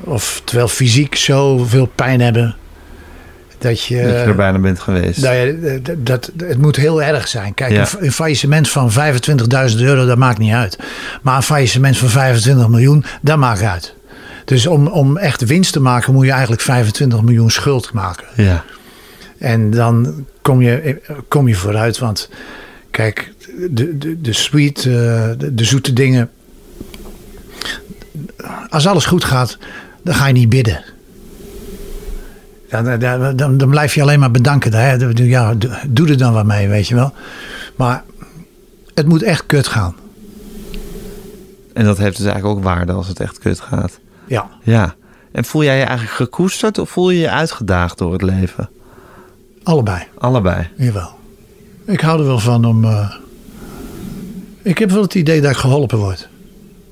Of terwijl fysiek zoveel pijn hebben. Dat je, dat je er bijna bent geweest. dat, je- dat, dat- het moet heel erg zijn. Kijk, Ja. een, faillissement van 25.000 euro, dat maakt niet uit. Maar een faillissement van 25 miljoen, dat maakt uit. Dus om, om echt winst te maken, moet je eigenlijk 25 miljoen schuld maken. Ja, En dan kom je, kom je vooruit. Want kijk, de, de, de sweet, eh, de, de zoete dingen. Als alles goed gaat, dan ga je niet bidden. Ja, dan, dan, blijf je alleen maar bedanken. Hè? Ja, doe- doe er dan wat mee, weet je wel. Maar het moet echt kut gaan. en dat heeft dus eigenlijk ook waarde als het echt kut gaat. Ja. Ja. En voel jij je eigenlijk gekoesterd of voel je je uitgedaagd door het leven? Allebei. Allebei. Jawel. Ik hou er wel van om. eh, ik heb wel het idee dat ik geholpen word.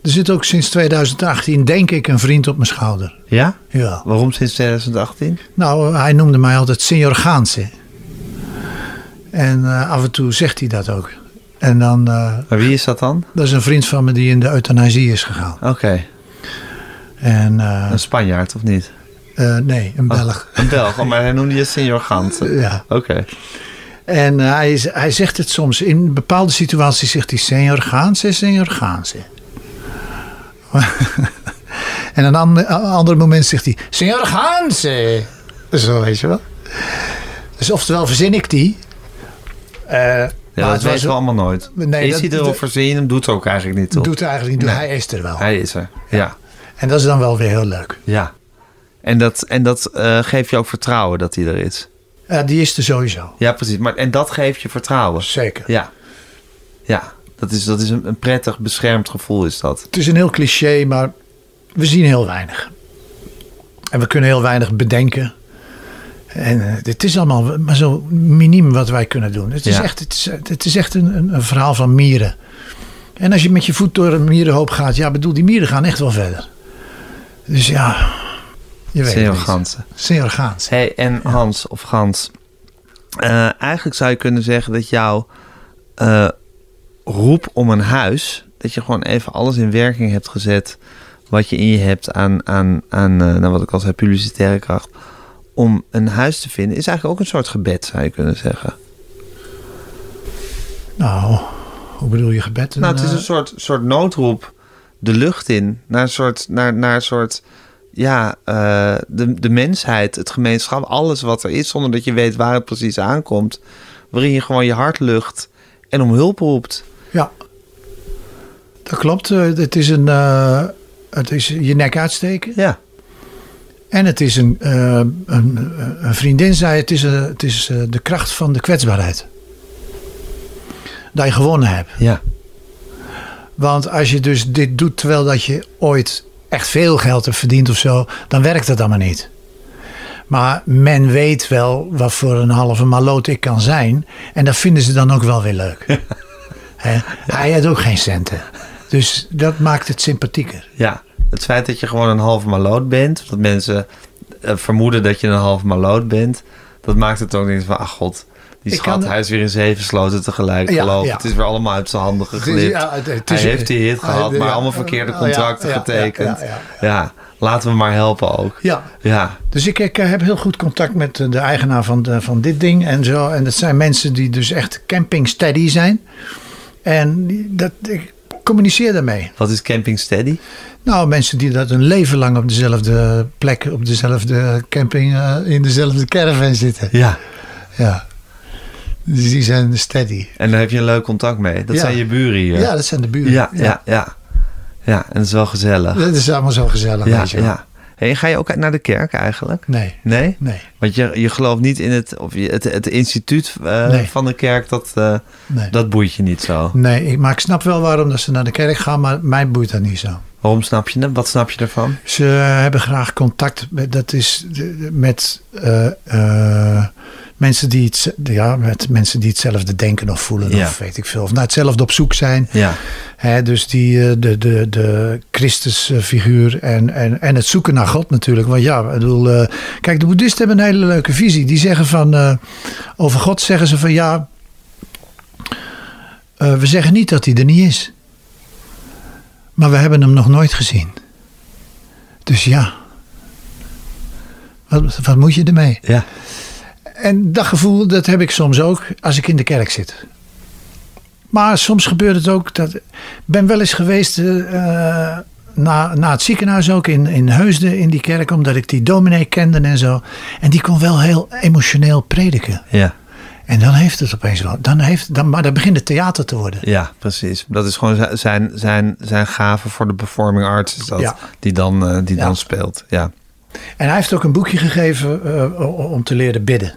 Er zit ook sinds 2018, denk ik, een vriend op mijn schouder. Ja? Ja. Waarom sinds 2018? Nou, hij noemde mij altijd Senior Gaanse. En eh, af en toe zegt hij dat ook. En dan, eh, Maar wie is dat dan? dat is een vriend van me die in de euthanasie is gegaan. Oké, En eh, een Spanjaard of niet? nee, een Belg. Een Belg, oh, maar hij noemde je senior Gansen. Ja. Oké. En hij, hij zegt het soms, in bepaalde situaties zegt hij Senior Gaanse, Gaanse. en een ander, een ander moment zegt hij Senior Gaanse. Zo, weet je wel. Dus oftewel verzin ik die. Eh, Ja, maar dat weten we allemaal nooit. Nee, is dat- hij er verzin je hem? Doet ook eigenlijk niet, toch? Doet er eigenlijk niet toe. Nee. Hij is er wel. Hij is er. Ja. En dat is dan wel weer heel leuk. Ja. En dat, en dat eh, geeft je ook vertrouwen dat hij er is. Ja, die is er sowieso. Ja, precies. Maar, en dat geeft je vertrouwen. Zeker. Ja. Ja. Dat is, dat is een, een prettig beschermd gevoel, is dat. Het is een heel cliché, maar we zien heel weinig. En we kunnen heel weinig bedenken. En eh, het is allemaal maar zo miniem wat wij kunnen doen. Het is Ja. echt, het is, het is echt een, een, een verhaal van mieren. En als je met je voet door een mierenhoop gaat, ja, bedoel, die mieren gaan echt wel verder. Dus ja, je weet Senior het. Gansen. Senior Gaans. Hey, en Hans of Gans. eh, eigenlijk zou je kunnen zeggen dat jouw eh, roep om een huis, dat je gewoon even alles in werking hebt gezet. Wat je in je hebt aan, aan, aan eh, nou, wat ik al zei, publicitaire kracht. Om een huis te vinden, is eigenlijk ook een soort gebed, zou je kunnen zeggen. Nou, hoe bedoel je gebed? Nou, het is eh, een soort, soort noodroep de lucht in. Naar een soort, naar, naar een soort ja, eh, de, de mensheid, het gemeenschap, alles wat er is, zonder dat je weet waar het precies aankomt. Waarin je gewoon je hart lucht en om hulp roept. Dat klopt. Eh, Het is, een, eh, het is je nek uitsteken. Ja, En het is een, eh, een, een vriendin zei: het is, het is de kracht van de kwetsbaarheid. Dat je gewonnen hebt. ja, Want als je dus dit doet terwijl dat je ooit echt veel geld hebt verdiend of zo, dan werkt het allemaal niet. Maar men weet wel wat voor een halve maloot ik kan zijn. En dat vinden ze dan ook wel weer leuk. Hij had ook geen centen. Dus dat maakt het sympathieker. ja. Het feit dat je gewoon een halve maloot bent, dat mensen eh, vermoeden dat je een halve maloot bent, dat maakt het ook niet van, ach god, die schat, kan- hij is weer in zeven sloten tegelijk Ja, geloof. ja. Het is weer allemaal uit zijn handen geglipt. ja, het- hij heeft die hit gehad, maar allemaal verkeerde contracten getekend. ja, laten we maar helpen ook. Ja, Ja, Dus ik, ik eh, heb heel goed contact met eh, de eigenaar van, de, van dit ding en zo. En dat zijn mensen die dus echt camping steady zijn. En dat, ik communiceer daarmee. wat is Camping Steady? Nou, mensen die dat een leven lang op dezelfde plek, op dezelfde camping, eh, in dezelfde caravan zitten. Ja, Ja. Dus die zijn steady. En daar heb je een leuk contact mee. Dat Ja. zijn je buren hier. Ja, dat zijn de buren. ja, ja, ja. Ja, en dat is wel gezellig. Dat is allemaal zo gezellig. Ja, weet je ja. Hey, ga je ook naar de kerk eigenlijk? Nee, Nee? nee, Want je, je gelooft niet in het, of je, het, het instituut eh, Nee. van de kerk, dat, eh, nee. dat boeit je niet zo. Nee, ik, maar ik snap wel waarom dat ze naar de kerk gaan, maar mij boeit dat niet zo. Waarom snap je het? Wat snap je ervan? Ze hebben graag contact met, dat is, met eh, mensen, die het, ja, met mensen die hetzelfde denken of voelen Ja. of weet ik veel. Of naar hetzelfde op zoek zijn. Ja, Hè, dus die, eh, de, de, de Christusfiguur en, en, en het zoeken naar God natuurlijk. Want ja, ik bedoel, eh, kijk, de boeddhisten hebben een hele leuke visie. Die zeggen van, eh, over God zeggen ze van ja, we zeggen niet dat hij er niet is. Maar we hebben hem nog nooit gezien. Dus ja, wat, wat moet je ermee? ja, En dat gevoel, dat heb ik soms ook als ik in de kerk zit. Maar soms gebeurt het ook dat. Ik ben wel eens geweest eh, na, na het ziekenhuis ook in, in Heusden in die kerk, omdat ik die dominee kende en zo. En die kon wel heel emotioneel prediken. ja, En dan heeft het opeens wel. Dan heeft, dan, maar dan begint het theater te worden. ja, precies. Dat is gewoon zi- zijn, zijn, zijn gave voor de performing arts, is dat, Ja. die, dan, eh, die Ja. dan speelt. Ja. En hij heeft ook een boekje gegeven eh, om te leren bidden.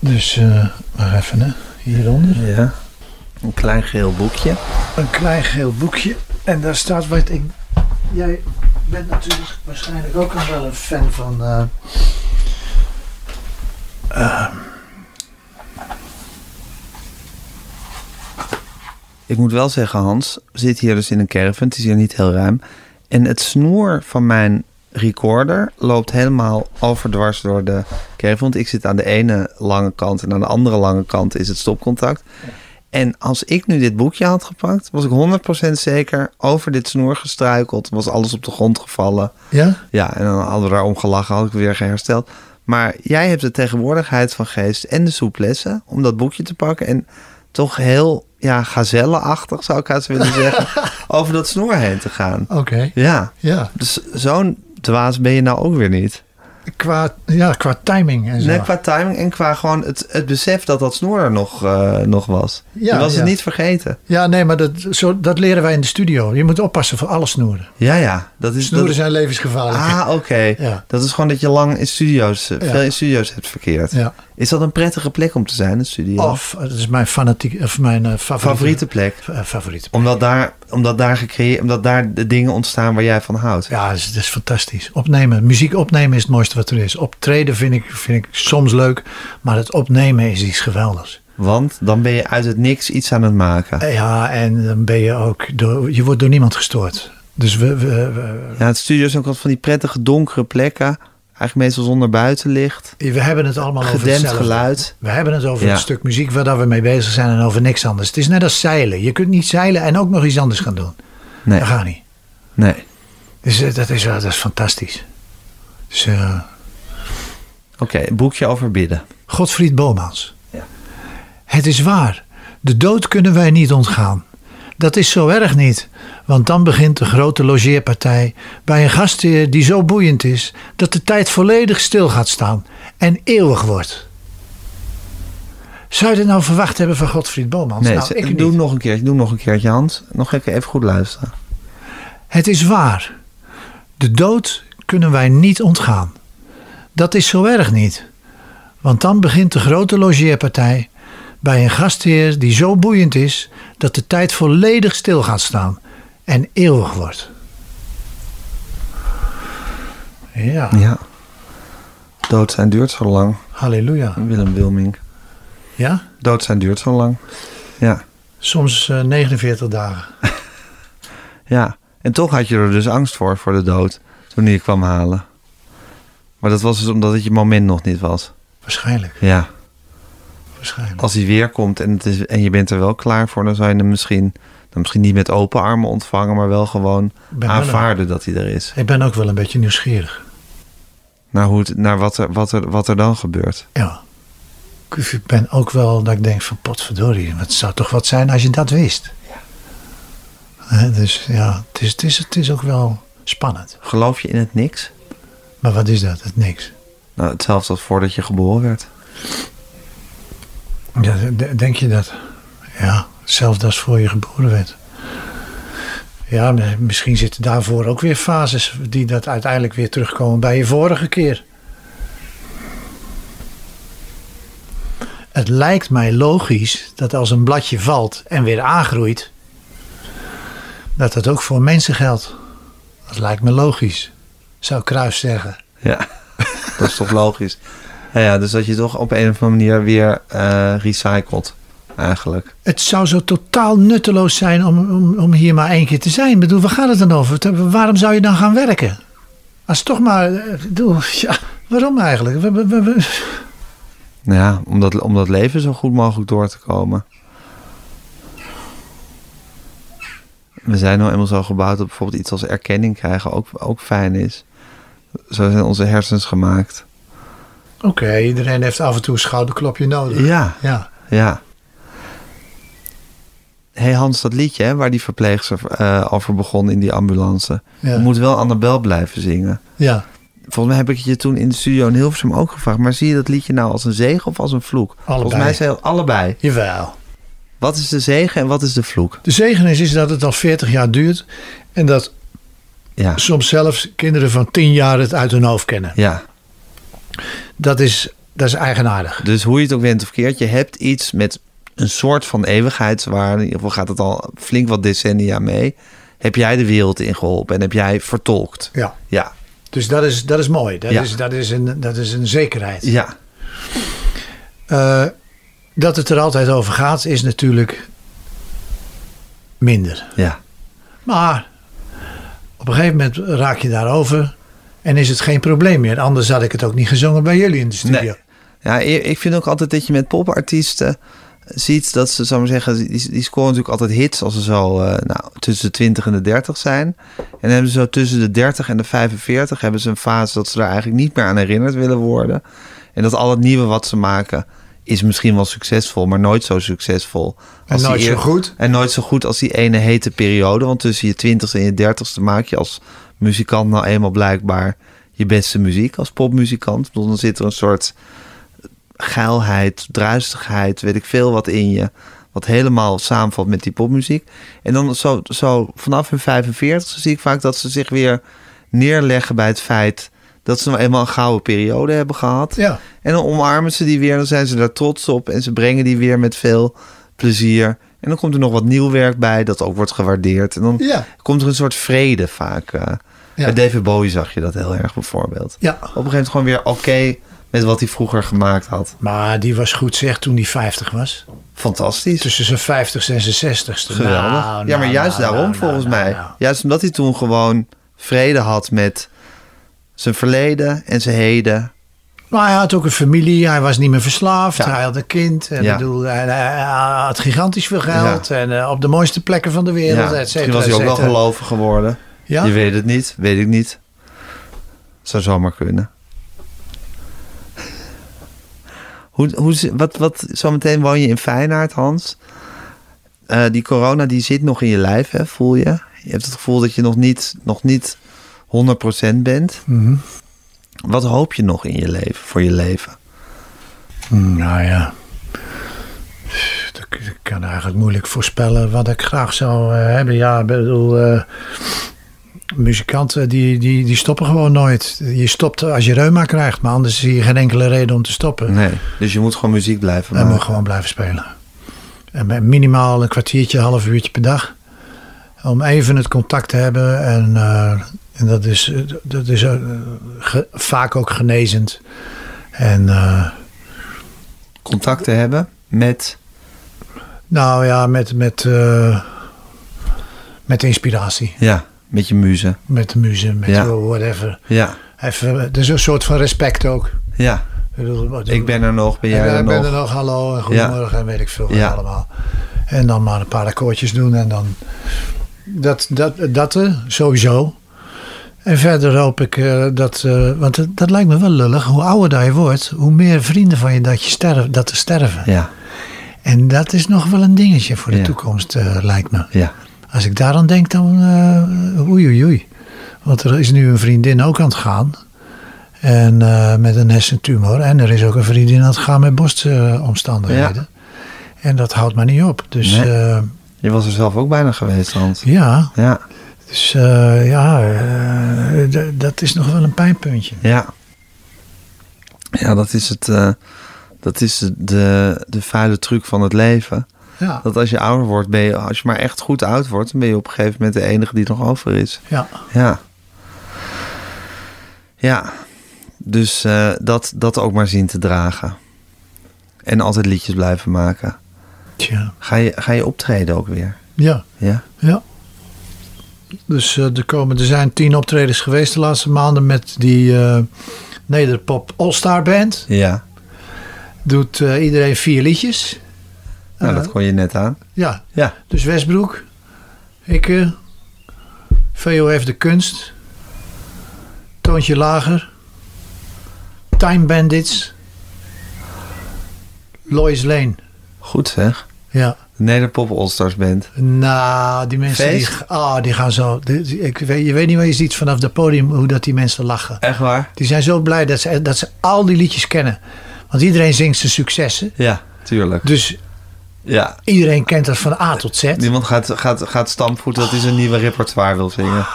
Dus, eh maar even hè, hieronder. ja. Een klein geel boekje. een klein geel boekje. En daar staat wat ik. Jij bent natuurlijk waarschijnlijk ook nog wel een fan van. ehm, Ik moet wel zeggen, Hans, we zitten hier dus in een caravan. Het is hier niet heel ruim. En het snoer van mijn recorder loopt helemaal overdwars door de caravan. Want ik zit aan de ene lange kant en aan de andere lange kant is het stopcontact. En als ik nu dit boekje had gepakt, was ik 100% zeker over dit snoer gestruikeld. Was alles op de grond gevallen. ja? Ja, en dan hadden we daarom gelachen, had ik weer gehersteld. Maar jij hebt de tegenwoordigheid van geest en de souplesse om dat boekje te pakken. En toch heel ja, gazellenachtig, zou ik haast willen zeggen, over dat snoer heen te gaan. Oké. Ja, Ja. dus zo'n dwaas ben je nou ook weer niet. Qua, ja, qua timing en zo. Nee, qua timing en qua gewoon het, het besef dat dat snoer er nog, eh, nog was. Ja, je was ja. het niet vergeten. Ja, nee, maar dat, zo, dat leren wij in de studio. Je moet oppassen voor alle snoeren. Ja, ja. Dat is, Snoeren dat, zijn levensgevaarlijk. Ah, oké. Ja. Dat is gewoon dat je lang in studio's, veel in studio's hebt verkeerd. Ja. Is dat een prettige plek om te zijn, een studio? Of, dat is mijn, fanatiek, of mijn eh, favoriete, favoriete plek? eh, favoriete. Omdat daar, omdat, daar gecreëerd, omdat daar de dingen ontstaan waar jij van houdt. Ja, dat is, dat is fantastisch. Opnemen, muziek opnemen is het mooiste wat er is. Optreden vind ik, vind ik soms leuk, maar het opnemen is iets geweldigs. Want dan ben je uit het niks iets aan het maken. Eh, Ja, en dan ben je ook, door, je wordt door niemand gestoord. Dus we, we, we, Ja, het studio is ook wat van die prettige donkere plekken. Eigenlijk meestal zonder buitenlicht. we hebben het allemaal over hetzelfde. geluid. We hebben het over Ja. het stuk muziek waar dat we mee bezig zijn en over niks anders. Het is net als zeilen. Je kunt niet zeilen en ook nog iets anders gaan doen. Nee, Dat gaat niet. nee. Dus eh, dat is, dat is fantastisch. Dus, eh, Oké, een boekje over bidden. Godfried Bomans. Ja. Het is waar. De dood kunnen wij niet ontgaan. Dat is zo erg niet, want dan begint de grote logeerpartij bij een gastheer die zo boeiend is dat de tijd volledig stil gaat staan en eeuwig wordt. Zou je dit nou verwacht hebben van Godfried Bomans? Nee, nou, ik doe niet. nog een keertje, doe nog een keertje, Hans. Nog even, even goed luisteren. Het is waar. De dood kunnen wij niet ontgaan. Dat is zo erg niet. Want dan begint de grote logeerpartij bij een gastheer die zo boeiend is dat de tijd volledig stil gaat staan en eeuwig wordt. Ja, Ja. Dood zijn duurt zo lang. halleluja. Willem Wilming. Ja, Dood zijn duurt zo lang. Ja. soms eh, 49 dagen. Ja. En toch had je er dus angst voor, voor de dood. Toen hij je kwam halen. Maar dat was dus omdat het je moment nog niet was. Waarschijnlijk, Ja. Waarschijnlijk. Als hij weer komt en, het is, en je bent er wel klaar voor, dan zou je hem misschien, dan misschien niet met open armen ontvangen, maar wel gewoon aanvaarden dat hij er is. Ik ben ook wel een beetje nieuwsgierig. Naar, hoe het, naar wat, er, wat, er, wat er dan gebeurt. Ja. Ik ben ook wel dat ik denk van potverdorie, het zou toch wat zijn als je dat wist. Hè, dus ja, het is, het, is, het is ook wel spannend. Geloof je in het niks? Maar wat is dat? Het niks. Nou, hetzelfde als voordat je geboren werd. Ja, denk je dat? Ja, hetzelfde als voor je geboren werd. Ja, misschien zitten daarvoor ook weer fases die dat uiteindelijk weer terugkomen bij je vorige keer. Het lijkt mij logisch dat als een bladje valt en weer aangroeit, dat dat ook voor mensen geldt. Dat lijkt me logisch, zou Kruis zeggen. Ja, dat is toch logisch. Ja, ja, dus dat je toch op een of andere manier weer eh recycelt, eigenlijk. Het zou zo totaal nutteloos zijn om, om, om hier maar één keer te zijn. Ik bedoel, waar gaat het dan over? Waarom zou je dan gaan werken? Als toch maar... eh, bedoel, ja, waarom eigenlijk? We- we- we- we- Nou Ja, om dat, om dat leven zo goed mogelijk door te komen. We zijn nou eenmaal zo gebouwd dat bijvoorbeeld iets als erkenning krijgen ook, ook fijn is. Zo zijn onze hersens gemaakt. Oké, iedereen heeft af en toe een schouderklopje nodig. Ja, Ja. ja. hey Hans, dat liedje hè, waar die verpleegster eh, over begon in die ambulance. Ja. Je moet wel Annabel blijven zingen. ja. Volgens mij heb ik je toen in de studio in Hilversum ook gevraagd. Maar zie je dat liedje nou als een zegen of als een vloek? Volgens mij zei je allebei. Jawel. Wat is de zegen en wat is de vloek? De zegen is, is dat het al 40 jaar duurt. En dat Ja, soms zelfs kinderen van 10 jaar het uit hun hoofd kennen. ja. Dat is, dat is eigenaardig. Dus hoe je het ook went of keert, je hebt iets met een soort van eeuwigheidswaarde. In ieder geval gaat het al flink wat decennia mee. Heb jij de wereld ingeholpen en heb jij vertolkt? Ja. Ja, Dus dat is, dat is mooi. Dat, Ja. is, dat, is een, dat is een zekerheid. ja, Eh, dat het er altijd over gaat, is natuurlijk minder. ja. Maar op een gegeven moment raak je daarover en is het geen probleem meer. Anders had ik het ook niet gezongen bij jullie in de studio. Nee. Ja, ik vind ook altijd dat je met popartiesten ziet dat ze, zou ik maar zeggen, die, die scoren natuurlijk altijd hits als ze zo eh, nou, tussen de 20 en de 30 zijn. En dan hebben ze zo tussen de 30 en de 45 hebben ze een fase dat ze daar eigenlijk niet meer aan herinnerd willen worden. En dat al het nieuwe wat ze maken is misschien wel succesvol, maar nooit zo succesvol. En die nooit zo eer- goed. En nooit zo goed als die ene hete periode. Want tussen je 20ste en je 30ste maak je als muzikant nou eenmaal blijkbaar je beste muziek als popmuzikant. Dan zit er een soort geilheid, druistigheid, weet ik veel wat in je. Wat helemaal samenvalt met die popmuziek. En dan zo, zo vanaf hun 45 zie ik vaak dat ze zich weer neerleggen bij het feit dat ze nou eenmaal een gouden periode hebben gehad. Ja. En dan omarmen ze die weer, dan zijn ze daar trots op en ze brengen die weer met veel plezier. En dan komt er nog wat nieuw werk bij dat ook wordt gewaardeerd. En dan Ja. komt er een soort vrede vaak. Ja. Bij David Bowie zag je dat heel erg bijvoorbeeld. Ja. Op een gegeven moment gewoon weer oké met wat hij vroeger gemaakt had. Maar die was goed zeg toen hij 50 was. Fantastisch. Tussen zijn 50ste en zijn 60ste. Geweldig. Nou, ja, maar nou, juist nou, daarom volgens mij. Juist omdat hij toen gewoon vrede had met zijn verleden en zijn heden. Maar hij had ook een familie, hij was niet meer verslaafd, Ja. hij had een kind. En Ja. bedoel, hij, hij had gigantisch veel geld en eh, op de mooiste plekken van de wereld, et misschien cetera, was hij ook wel gelovig geworden. Ja? Je weet het niet, weet ik niet. Zou zomaar kunnen. Hoe, hoe, wat, wat, zometeen woon je in Feyenoord, Hans. Eh, die corona die zit nog in je lijf, hè, voel je? Je hebt het gevoel dat je nog niet, nog niet 100% bent. Mhm. Wat hoop je nog in je leven, voor je leven? Hmm, Nou ja, dat ik kan eigenlijk moeilijk voorspellen wat ik graag zou eh, hebben. Ja, ik bedoel, eh, muzikanten die, die, die stoppen gewoon nooit. Je stopt als je reuma krijgt, maar anders zie je geen enkele reden om te stoppen. Nee, dus je moet gewoon muziek blijven En maken. moet gewoon blijven spelen. En minimaal een kwartiertje, half uurtje per dag. Om even het contact te hebben. En, eh, en dat is, eh, dat is eh, ge- vaak ook genezend. En eh, Contact te hebben met... nou ja, met, met, met inspiratie. Ja, met je muze. Met de muze, met Ja. whatever. Ja, Even, het is een soort van respect ook. ja. Ik ben er nog, ben jij er ik ben nog? er nog, hallo en goedemorgen en weet ik veel Ja. allemaal. En dan maar een paar akkoordjes doen en dan... Dat, dat, dat sowieso. En verder hoop ik eh, dat... eh, want dat lijkt me wel lullig. Hoe ouder dat je wordt, hoe meer vrienden van je dat, je sterf, dat er sterven. Ja, En dat is nog wel een dingetje voor de Ja. toekomst, eh, lijkt me. ja. Als ik daaraan denk, dan oei oei oei. Want er is nu een vriendin ook aan het gaan. En met een hersentumor. En er is ook een vriendin aan het gaan met borstomstandigheden. En dat houdt maar niet op. Dus Nee. Je was er zelf ook bijna geweest, Hans. ja, Ja, dus, eh, ja eh, dat is nog wel een pijnpuntje. ja. Ja, dat is het. eh, dat is de, de vuile truc van het leven. Ja, Dat als je ouder wordt, ben je, als je maar echt goed oud wordt, dan ben je op een gegeven moment de enige die nog over is. ja. Ja. Ja. Dus dat, dat ook maar zien te dragen. En altijd liedjes blijven maken. Tja. Ga je, ga je optreden ook weer? Ja, Ja. ja. Dus eh, er, komen, er zijn tien optredens geweest de laatste maanden met die eh Nederpop All-Star Band. Ja. Doet eh, iedereen vier liedjes. Nou, Eh, dat kon je net aan. Ja, Ja. dus Westbroek, Ikke, VOF de Kunst, Toontje Lager, Time Bandits, Lois Lane. Goed zeg. Ja. De Nederpop All-Stars Band. Nou, die mensen die, ah, die gaan zo. die- ik weet, je weet niet waar je ziet vanaf het podium hoe dat die mensen lachen. Echt waar? Die zijn zo blij dat ze, dat ze al die liedjes kennen. Want iedereen zingt zijn successen. Ja, tuurlijk. Dus Ja. iedereen kent dat van A tot Z. Niemand gaat, gaat, gaat stampvoeten dat hij zijn nieuwe repertoire wil zingen.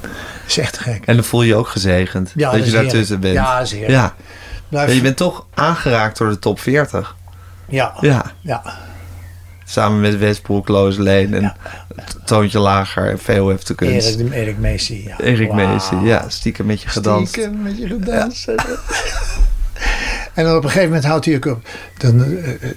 Dat is echt gek. En dan voel je je ook gezegend. Ja, dat, dat je daartussen bent. Ja, dat is heerlijk. Ja. Blijf- Ja, je bent toch aangeraakt door de top 40. ja. Ja. ja. Samen met Westbroek, Loos Leen en Toontje Lager en VOF de kunst. Erik, Erik Meesie. Ja. Erik. Meesie, ja, stiekem met je gedanst. Stiekem met je gedanst. en dan op een gegeven moment houdt hij ook op. Dan, eh, eh,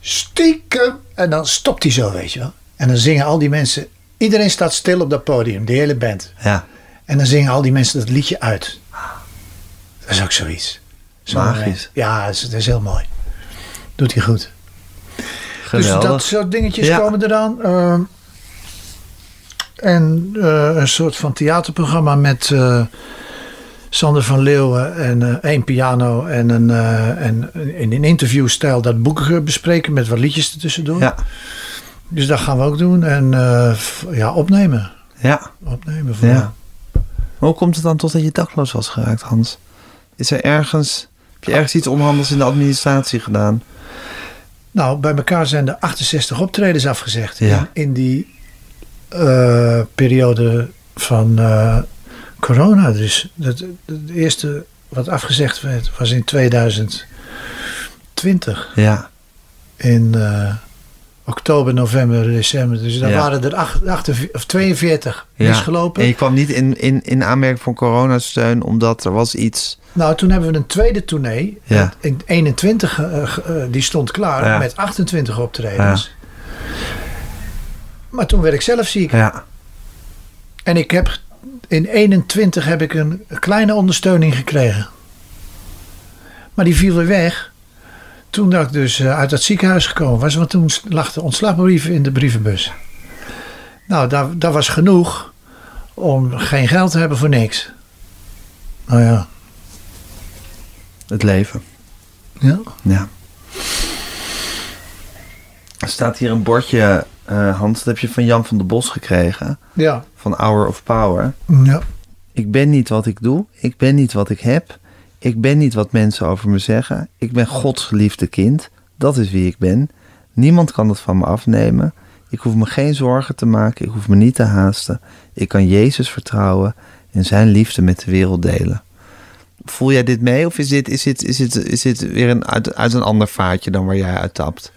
stiekem. En dan stopt hij zo, weet je wel. En dan zingen al die mensen. Iedereen staat stil op dat podium, de hele band. Ja, En dan zingen al die mensen dat liedje uit. Dat is ook zoiets. Magisch. moment. Ja, dat is, dat is heel mooi. Doet hij goed. Geweldig. Dus dat soort dingetjes Ja. komen eraan. Ehm, en eh, een soort van theaterprogramma met eh, Sander van Leeuwen en eh, één piano en een, en in een interviewstijl dat boeken bespreken met wat liedjes ertussendoor. Ja, Dus dat gaan we ook doen en ja, opnemen. ja, Opnemen voor ja. Hoe komt het dan tot dat je dakloos was geraakt, Hans? Is er ergens, heb je ergens iets onhandels in de administratie gedaan? Nou, bij elkaar zijn er 68 optredens afgezegd. Ja. In, in die eh, periode van eh, corona. Dus dat, het eerste wat afgezegd werd was in 2020. Ja, In eh, oktober, november, december. Dus dan Ja. waren er acht- 48, of 42 ja. misgelopen. En je kwam niet in, in, in aanmerking voor coronasteun omdat er was iets... Nou, toen hebben we een tweede tournee. Ja. In 21, eh, eh, die stond klaar met 28 optredens. Maar toen werd ik zelf ziek. Ja, En ik heb in 21 heb ik een kleine ondersteuning gekregen. Maar die viel weer weg. Toen dat ik dus eh, uit dat ziekenhuis gekomen was. Want toen lag de ontslagbrief in de brievenbus. Nou, dat, dat was genoeg om geen geld te hebben voor niks. Nou ja. het leven. ja. Ja. Er staat hier een bordje, eh, Hans, dat heb je van Jan van der Bos gekregen. Ja. Van Hour of Power. Ja. Ik ben niet wat ik doe. Ik ben niet wat ik heb. Ik ben niet wat mensen over me zeggen. Ik ben Gods geliefde kind. Dat is wie ik ben. Niemand kan dat van me afnemen. Ik hoef me geen zorgen te maken. Ik hoef me niet te haasten. Ik kan Jezus vertrouwen en zijn liefde met de wereld delen. Voel jij dit mee of is dit, is dit, is dit, is dit weer een, uit, uit een ander vaatje dan waar jij uit tapt?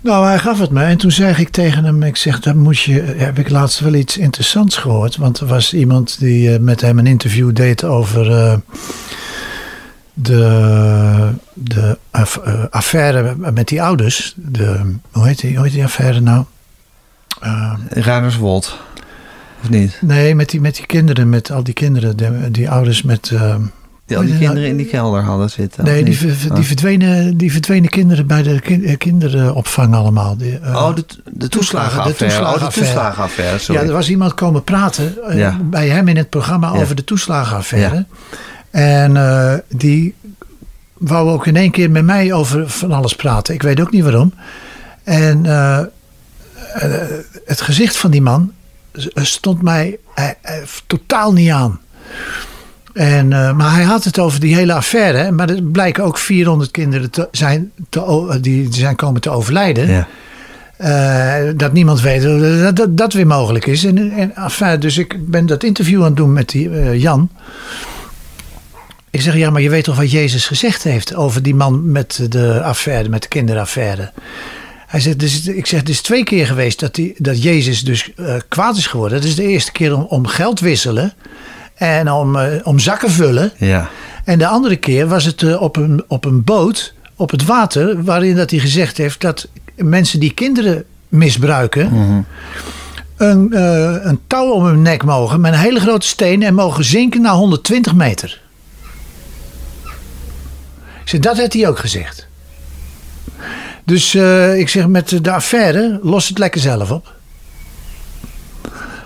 Nou, hij gaf het me. En toen zei ik tegen hem, ik zeg, dan moet je, heb ik laatst wel iets interessants gehoord. Want er was iemand die eh, met hem een interview deed over eh, de, de eh, affaire met die ouders. De, hoe, heet die, hoe heet die affaire nou? Eh, Ruinerswold, of niet? nee, met die, met die kinderen, met al die kinderen, die, die ouders met... eh, Die al die kinderen in die kelder hadden zitten. Nee, die, ver- Oh. die, verdwenen, die verdwenen kinderen bij de kin- kinderopvang allemaal. Die, Oh, de, de toeslagenaffaire. de toeslagenaffaire. Oh, de toeslagenaffaire, sorry. Ja, er was iemand komen praten Ja. bij hem in het programma Ja. over de toeslagenaffaire. En eh, die wou ook in één keer met mij over van alles praten. Ik weet ook niet waarom. En eh, eh, het gezicht van die man stond mij totaal niet aan. En, maar hij had het over die hele affaire. hè. Maar er blijken ook 400 kinderen te zijn, te, die zijn komen te overlijden. Ja. Dat niemand weet dat, dat dat weer mogelijk is. En, en, enfin, dus ik ben dat interview aan het doen met die Jan. Ik zeg, ja, maar je weet toch wat Jezus gezegd heeft over die man met de affaire, met de kinderaffaire. Hij zegt, dus, ik zeg, het is twee keer geweest dat, die, dat Jezus dus eh, kwaad is geworden. Dat is de eerste keer om, om geld wisselen en om, eh, om zakken vullen. Ja. En de andere keer was het eh, op, een, op een boot op het water, waarin dat hij gezegd heeft dat mensen die kinderen misbruiken, een, eh, een touw om hun nek mogen met een hele grote steen en mogen zinken naar 120 meter. Dat heeft hij ook gezegd. Dus eh, ik zeg, met de affaire, los het lekker zelf op.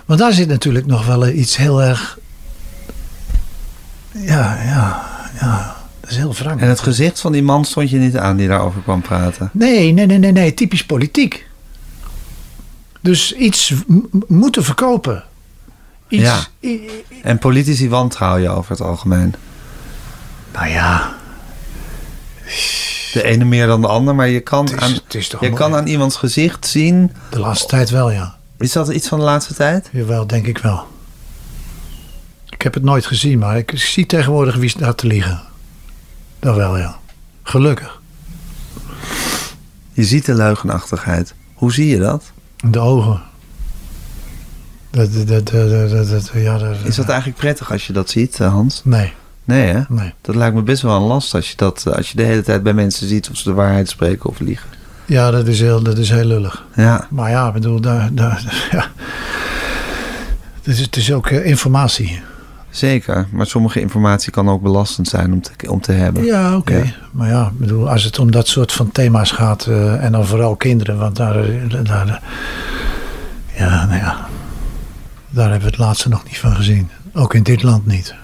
Want daar zit natuurlijk nog wel iets heel erg. Ja, ja, ja. Dat is heel wrang. En het gezicht van die man stond je niet aan die daarover kwam praten. Nee, nee, nee, nee, nee. Typisch politiek. Dus iets moeten verkopen. Iets, Ja. En politici wantrouwen je over het algemeen. nou ja, De ene meer dan de ander, maar je kan, is, aan, je mooi. kan aan iemands gezicht zien. De laatste tijd wel, ja. Is dat iets van de laatste tijd? Jawel, denk ik wel. Ik heb het nooit gezien, maar ik zie tegenwoordig wie staat te liegen. Dat wel, ja. Gelukkig. Je ziet de leugenachtigheid. Hoe zie je dat? De ogen. Dat, dat, dat, ja, Is dat eigenlijk prettig als je dat ziet, eh, Hans? Nee, Nee, hè? nee. Dat lijkt me best wel een last als je, dat, eh, als je de hele tijd bij mensen ziet of ze de waarheid spreken of liegen. Ja, dat is heel, dat is heel lullig. Ja, Maar ja, ik bedoel, daar, daar, ja. Het is, het is ook eh, informatie. zeker. Maar sommige informatie kan ook belastend zijn om te, om te hebben. Ja, oké. Ja. Maar ja, ik bedoel, als het om dat soort van thema's gaat, eh, en dan vooral kinderen, want daar, daar, ja, nou ja, daar hebben we het laatste nog niet van gezien. Ook in dit land niet.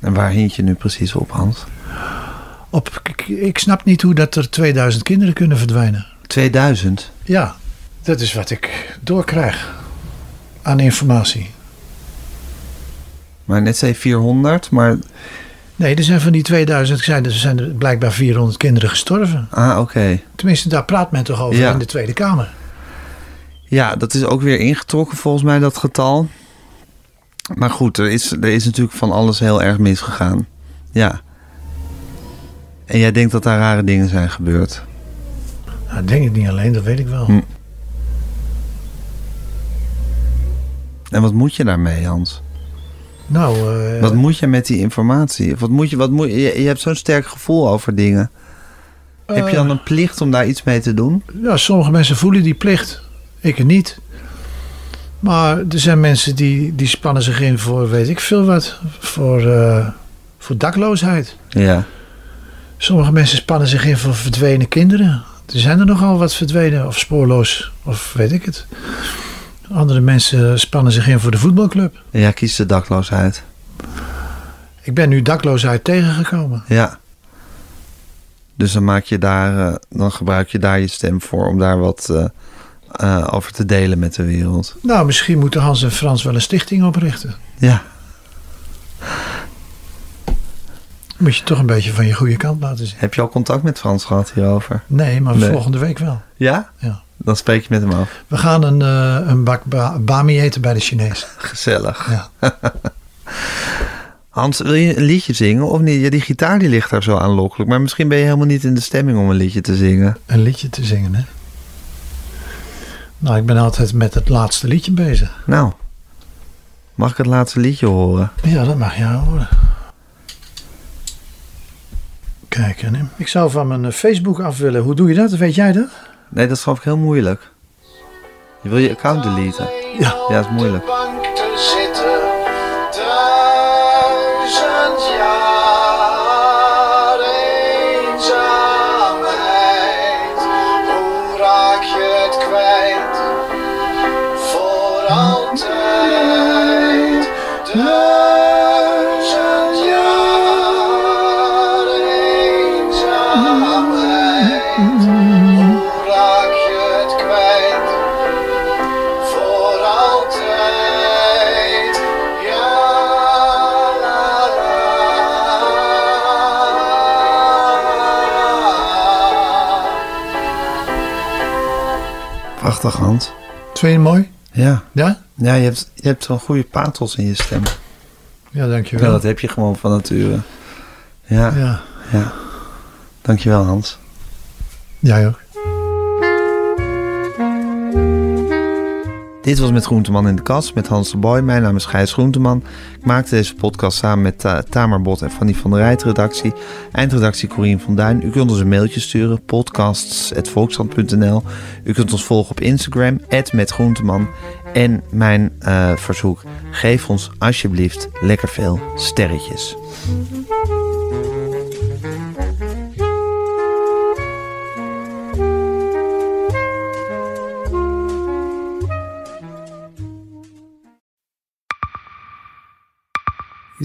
En waar hint je nu precies op, Hans? Op, ik, ik snap niet hoe dat er 2000 kinderen kunnen verdwijnen. 2000. Ja, dat is wat ik doorkrijg aan informatie. Maar net zei 400, maar... Nee, er zijn van die 2000, zijn er zijn er blijkbaar 400 kinderen gestorven. Ah, oké. Tenminste, daar praat men toch over Ja. in de Tweede Kamer. Ja, dat is ook weer ingetrokken volgens mij, dat getal. Maar goed, er is, er is natuurlijk van alles heel erg misgegaan. Ja. En jij denkt dat daar rare dingen zijn gebeurd. Nou, ik denk het niet alleen, dat weet ik wel. Hm. En wat moet je daarmee, Hans? Nou, eh, Wat moet je met die informatie? Wat moet je, wat moet, je, je hebt zo'n sterk gevoel over dingen. Heb je dan een plicht om daar iets mee te doen? ja, sommige mensen voelen die plicht. Ik niet. Maar er zijn mensen die, die spannen zich in voor, weet ik veel wat, voor, eh, voor dakloosheid. Ja. Sommige mensen spannen zich in voor verdwenen kinderen. Er zijn er nogal wat verdwenen of spoorloos, of weet ik het. Andere mensen spannen zich in voor de voetbalclub. En jij kiest de dakloosheid. Ik ben nu dakloosheid tegengekomen. Ja. Dus dan maak je daar, eh, dan gebruik je daar je stem voor om daar wat eh, eh, over te delen met de wereld. Nou, misschien moeten Hans en Frans wel een stichting oprichten. Ja. Moet je toch een beetje van je goede kant laten zien. Heb je al contact met Frans gehad hierover? Nee, maar Nee. volgende week wel. Ja? Ja. Dan spreek je met hem af. We gaan een, eh, een bak ba bami eten bij de Chinees. Gezellig. Ja. Hans, wil je een liedje zingen of niet? Ja, die gitaar die ligt daar zo aanlokkelijk. Maar misschien ben je helemaal niet in de stemming om een liedje te zingen. Een liedje te zingen, hè? Nou, ik ben altijd met het laatste liedje bezig. Nou, mag ik het laatste liedje horen? Ja, dat mag je horen. Kijk, en, ik zou van mijn eh, Facebook af willen. Hoe doe je dat? Weet jij dat? Nee, dat is ik heel moeilijk. Je wil je account deleten. Ja. Ja, dat is moeilijk. Prachtig, Hans. Vind je het mooi? Ja. Ja? Ja, je hebt, je hebt een goede pathos in je stem. Ja, Ja, dankjewel. dat heb je gewoon van nature. Ja, ja. Ja, Dankjewel, Hans. jij ook. Dit was met Groenteman in de kast met Hans de Boy. Mijn naam is Gijs Groenteman. Ik maakte deze podcast samen met uh, Tamer Bot en Fanny van der Rijt redactie. Eindredactie Corien van Duin. U kunt ons een mailtje sturen, podcasts.volkskrant.nl. U kunt ons volgen op Instagram, @metgroenteman. En mijn uh, verzoek, geef ons alsjeblieft lekker veel sterretjes.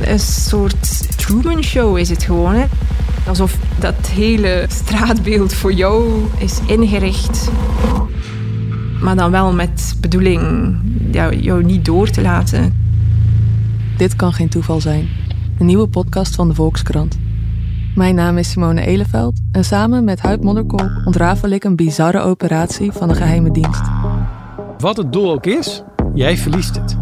Een soort Truman Show is het gewoon. Hè? Alsof dat hele straatbeeld voor jou is ingericht. Maar dan wel met bedoeling jou, jou niet door te laten. Dit kan geen toeval zijn. Een nieuwe podcast van de Volkskrant. Mijn naam is Simone Eleveld en samen met Huid Modderkolk ontrafel ik een bizarre operatie van de geheime dienst. Wat het doel ook is, jij verliest het.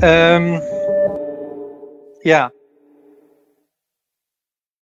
Um, ja,